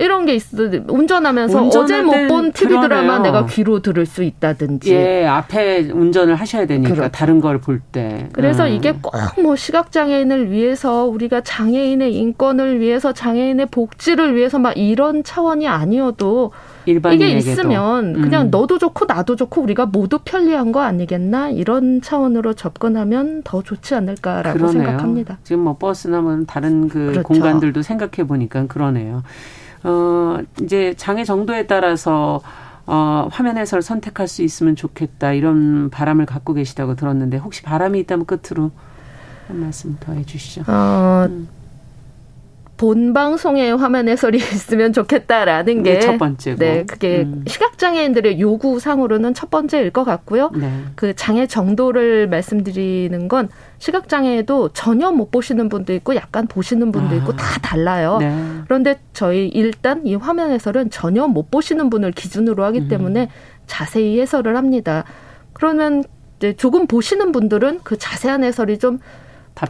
이런 게 있어. 운전하면서 어제 못 본 TV 드라마 내가 귀로 들을 수 있다든지. 예, 앞에 운전을 하셔야 되니까 그렇죠. 다른 걸 볼 때. 그래서 음. 이게 꼭 뭐 시각 장애인을 위해서 우리가 장애인의 인권을 위해서 장애인의 복지를 위해서 막 이런 차원이 아니어도 이게 있으면 음. 그냥 너도 좋고 나도 좋고 우리가 모두 편리한 거 아니겠나 이런 차원으로 접근하면 더 좋지 않을까라고 그러네요. 생각합니다. 지금 뭐 버스나 뭐 다른 그 그렇죠. 공간들도 생각해 보니까 그러네요. 어 이제 장애 정도에 따라서 어, 화면 해설 선택할 수 있으면 좋겠다 이런 바람을 갖고 계시다고 들었는데 혹시 바람이 있다면 끝으로 한 말씀 더 해주시죠. 어, 음. 본 방송에 화면 해설이 있으면 좋겠다라는 게 첫 번째고. 네, 그게 음. 시각 장애인들의 요구 상으로는 첫 번째일 것 같고요. 네. 그 장애 정도를 말씀드리는 건 시각 장애도 전혀 못 보시는 분도 있고 약간 보시는 분도 있고 아. 다 달라요. 네. 그런데 저희 일단 이 화면 해설은 전혀 못 보시는 분을 기준으로 하기 음. 때문에 자세히 해설을 합니다. 그러면 이제 조금 보시는 분들은 그 자세한 해설이 좀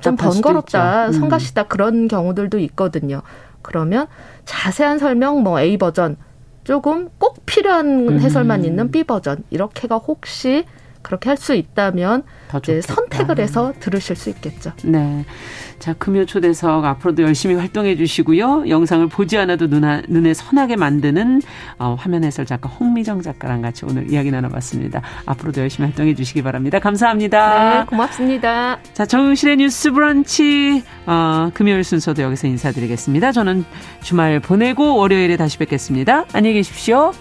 좀 번거롭다, 음. 성가시다 그런 경우들도 있거든요. 그러면 자세한 설명 뭐 A 버전 조금 꼭 필요한 음. 해설만 있는 B 버전 이렇게가 혹시 그렇게 할 수 있다면 이제 선택을 해서 들으실 수 있겠죠. 네. 자, 금요 초대석 앞으로도 열심히 활동해 주시고요. 영상을 보지 않아도 눈아, 눈에 선하게 만드는 어, 화면 해설 작가 홍미정 작가랑 같이 오늘 이야기 나눠봤습니다. 앞으로도 열심히 활동해 주시기 바랍니다. 감사합니다. 네, 고맙습니다. 자, 정용실의 뉴스 브런치 어, 금요일 순서도 여기서 인사드리겠습니다. 저는 주말 보내고 월요일에 다시 뵙겠습니다. 안녕히 계십시오.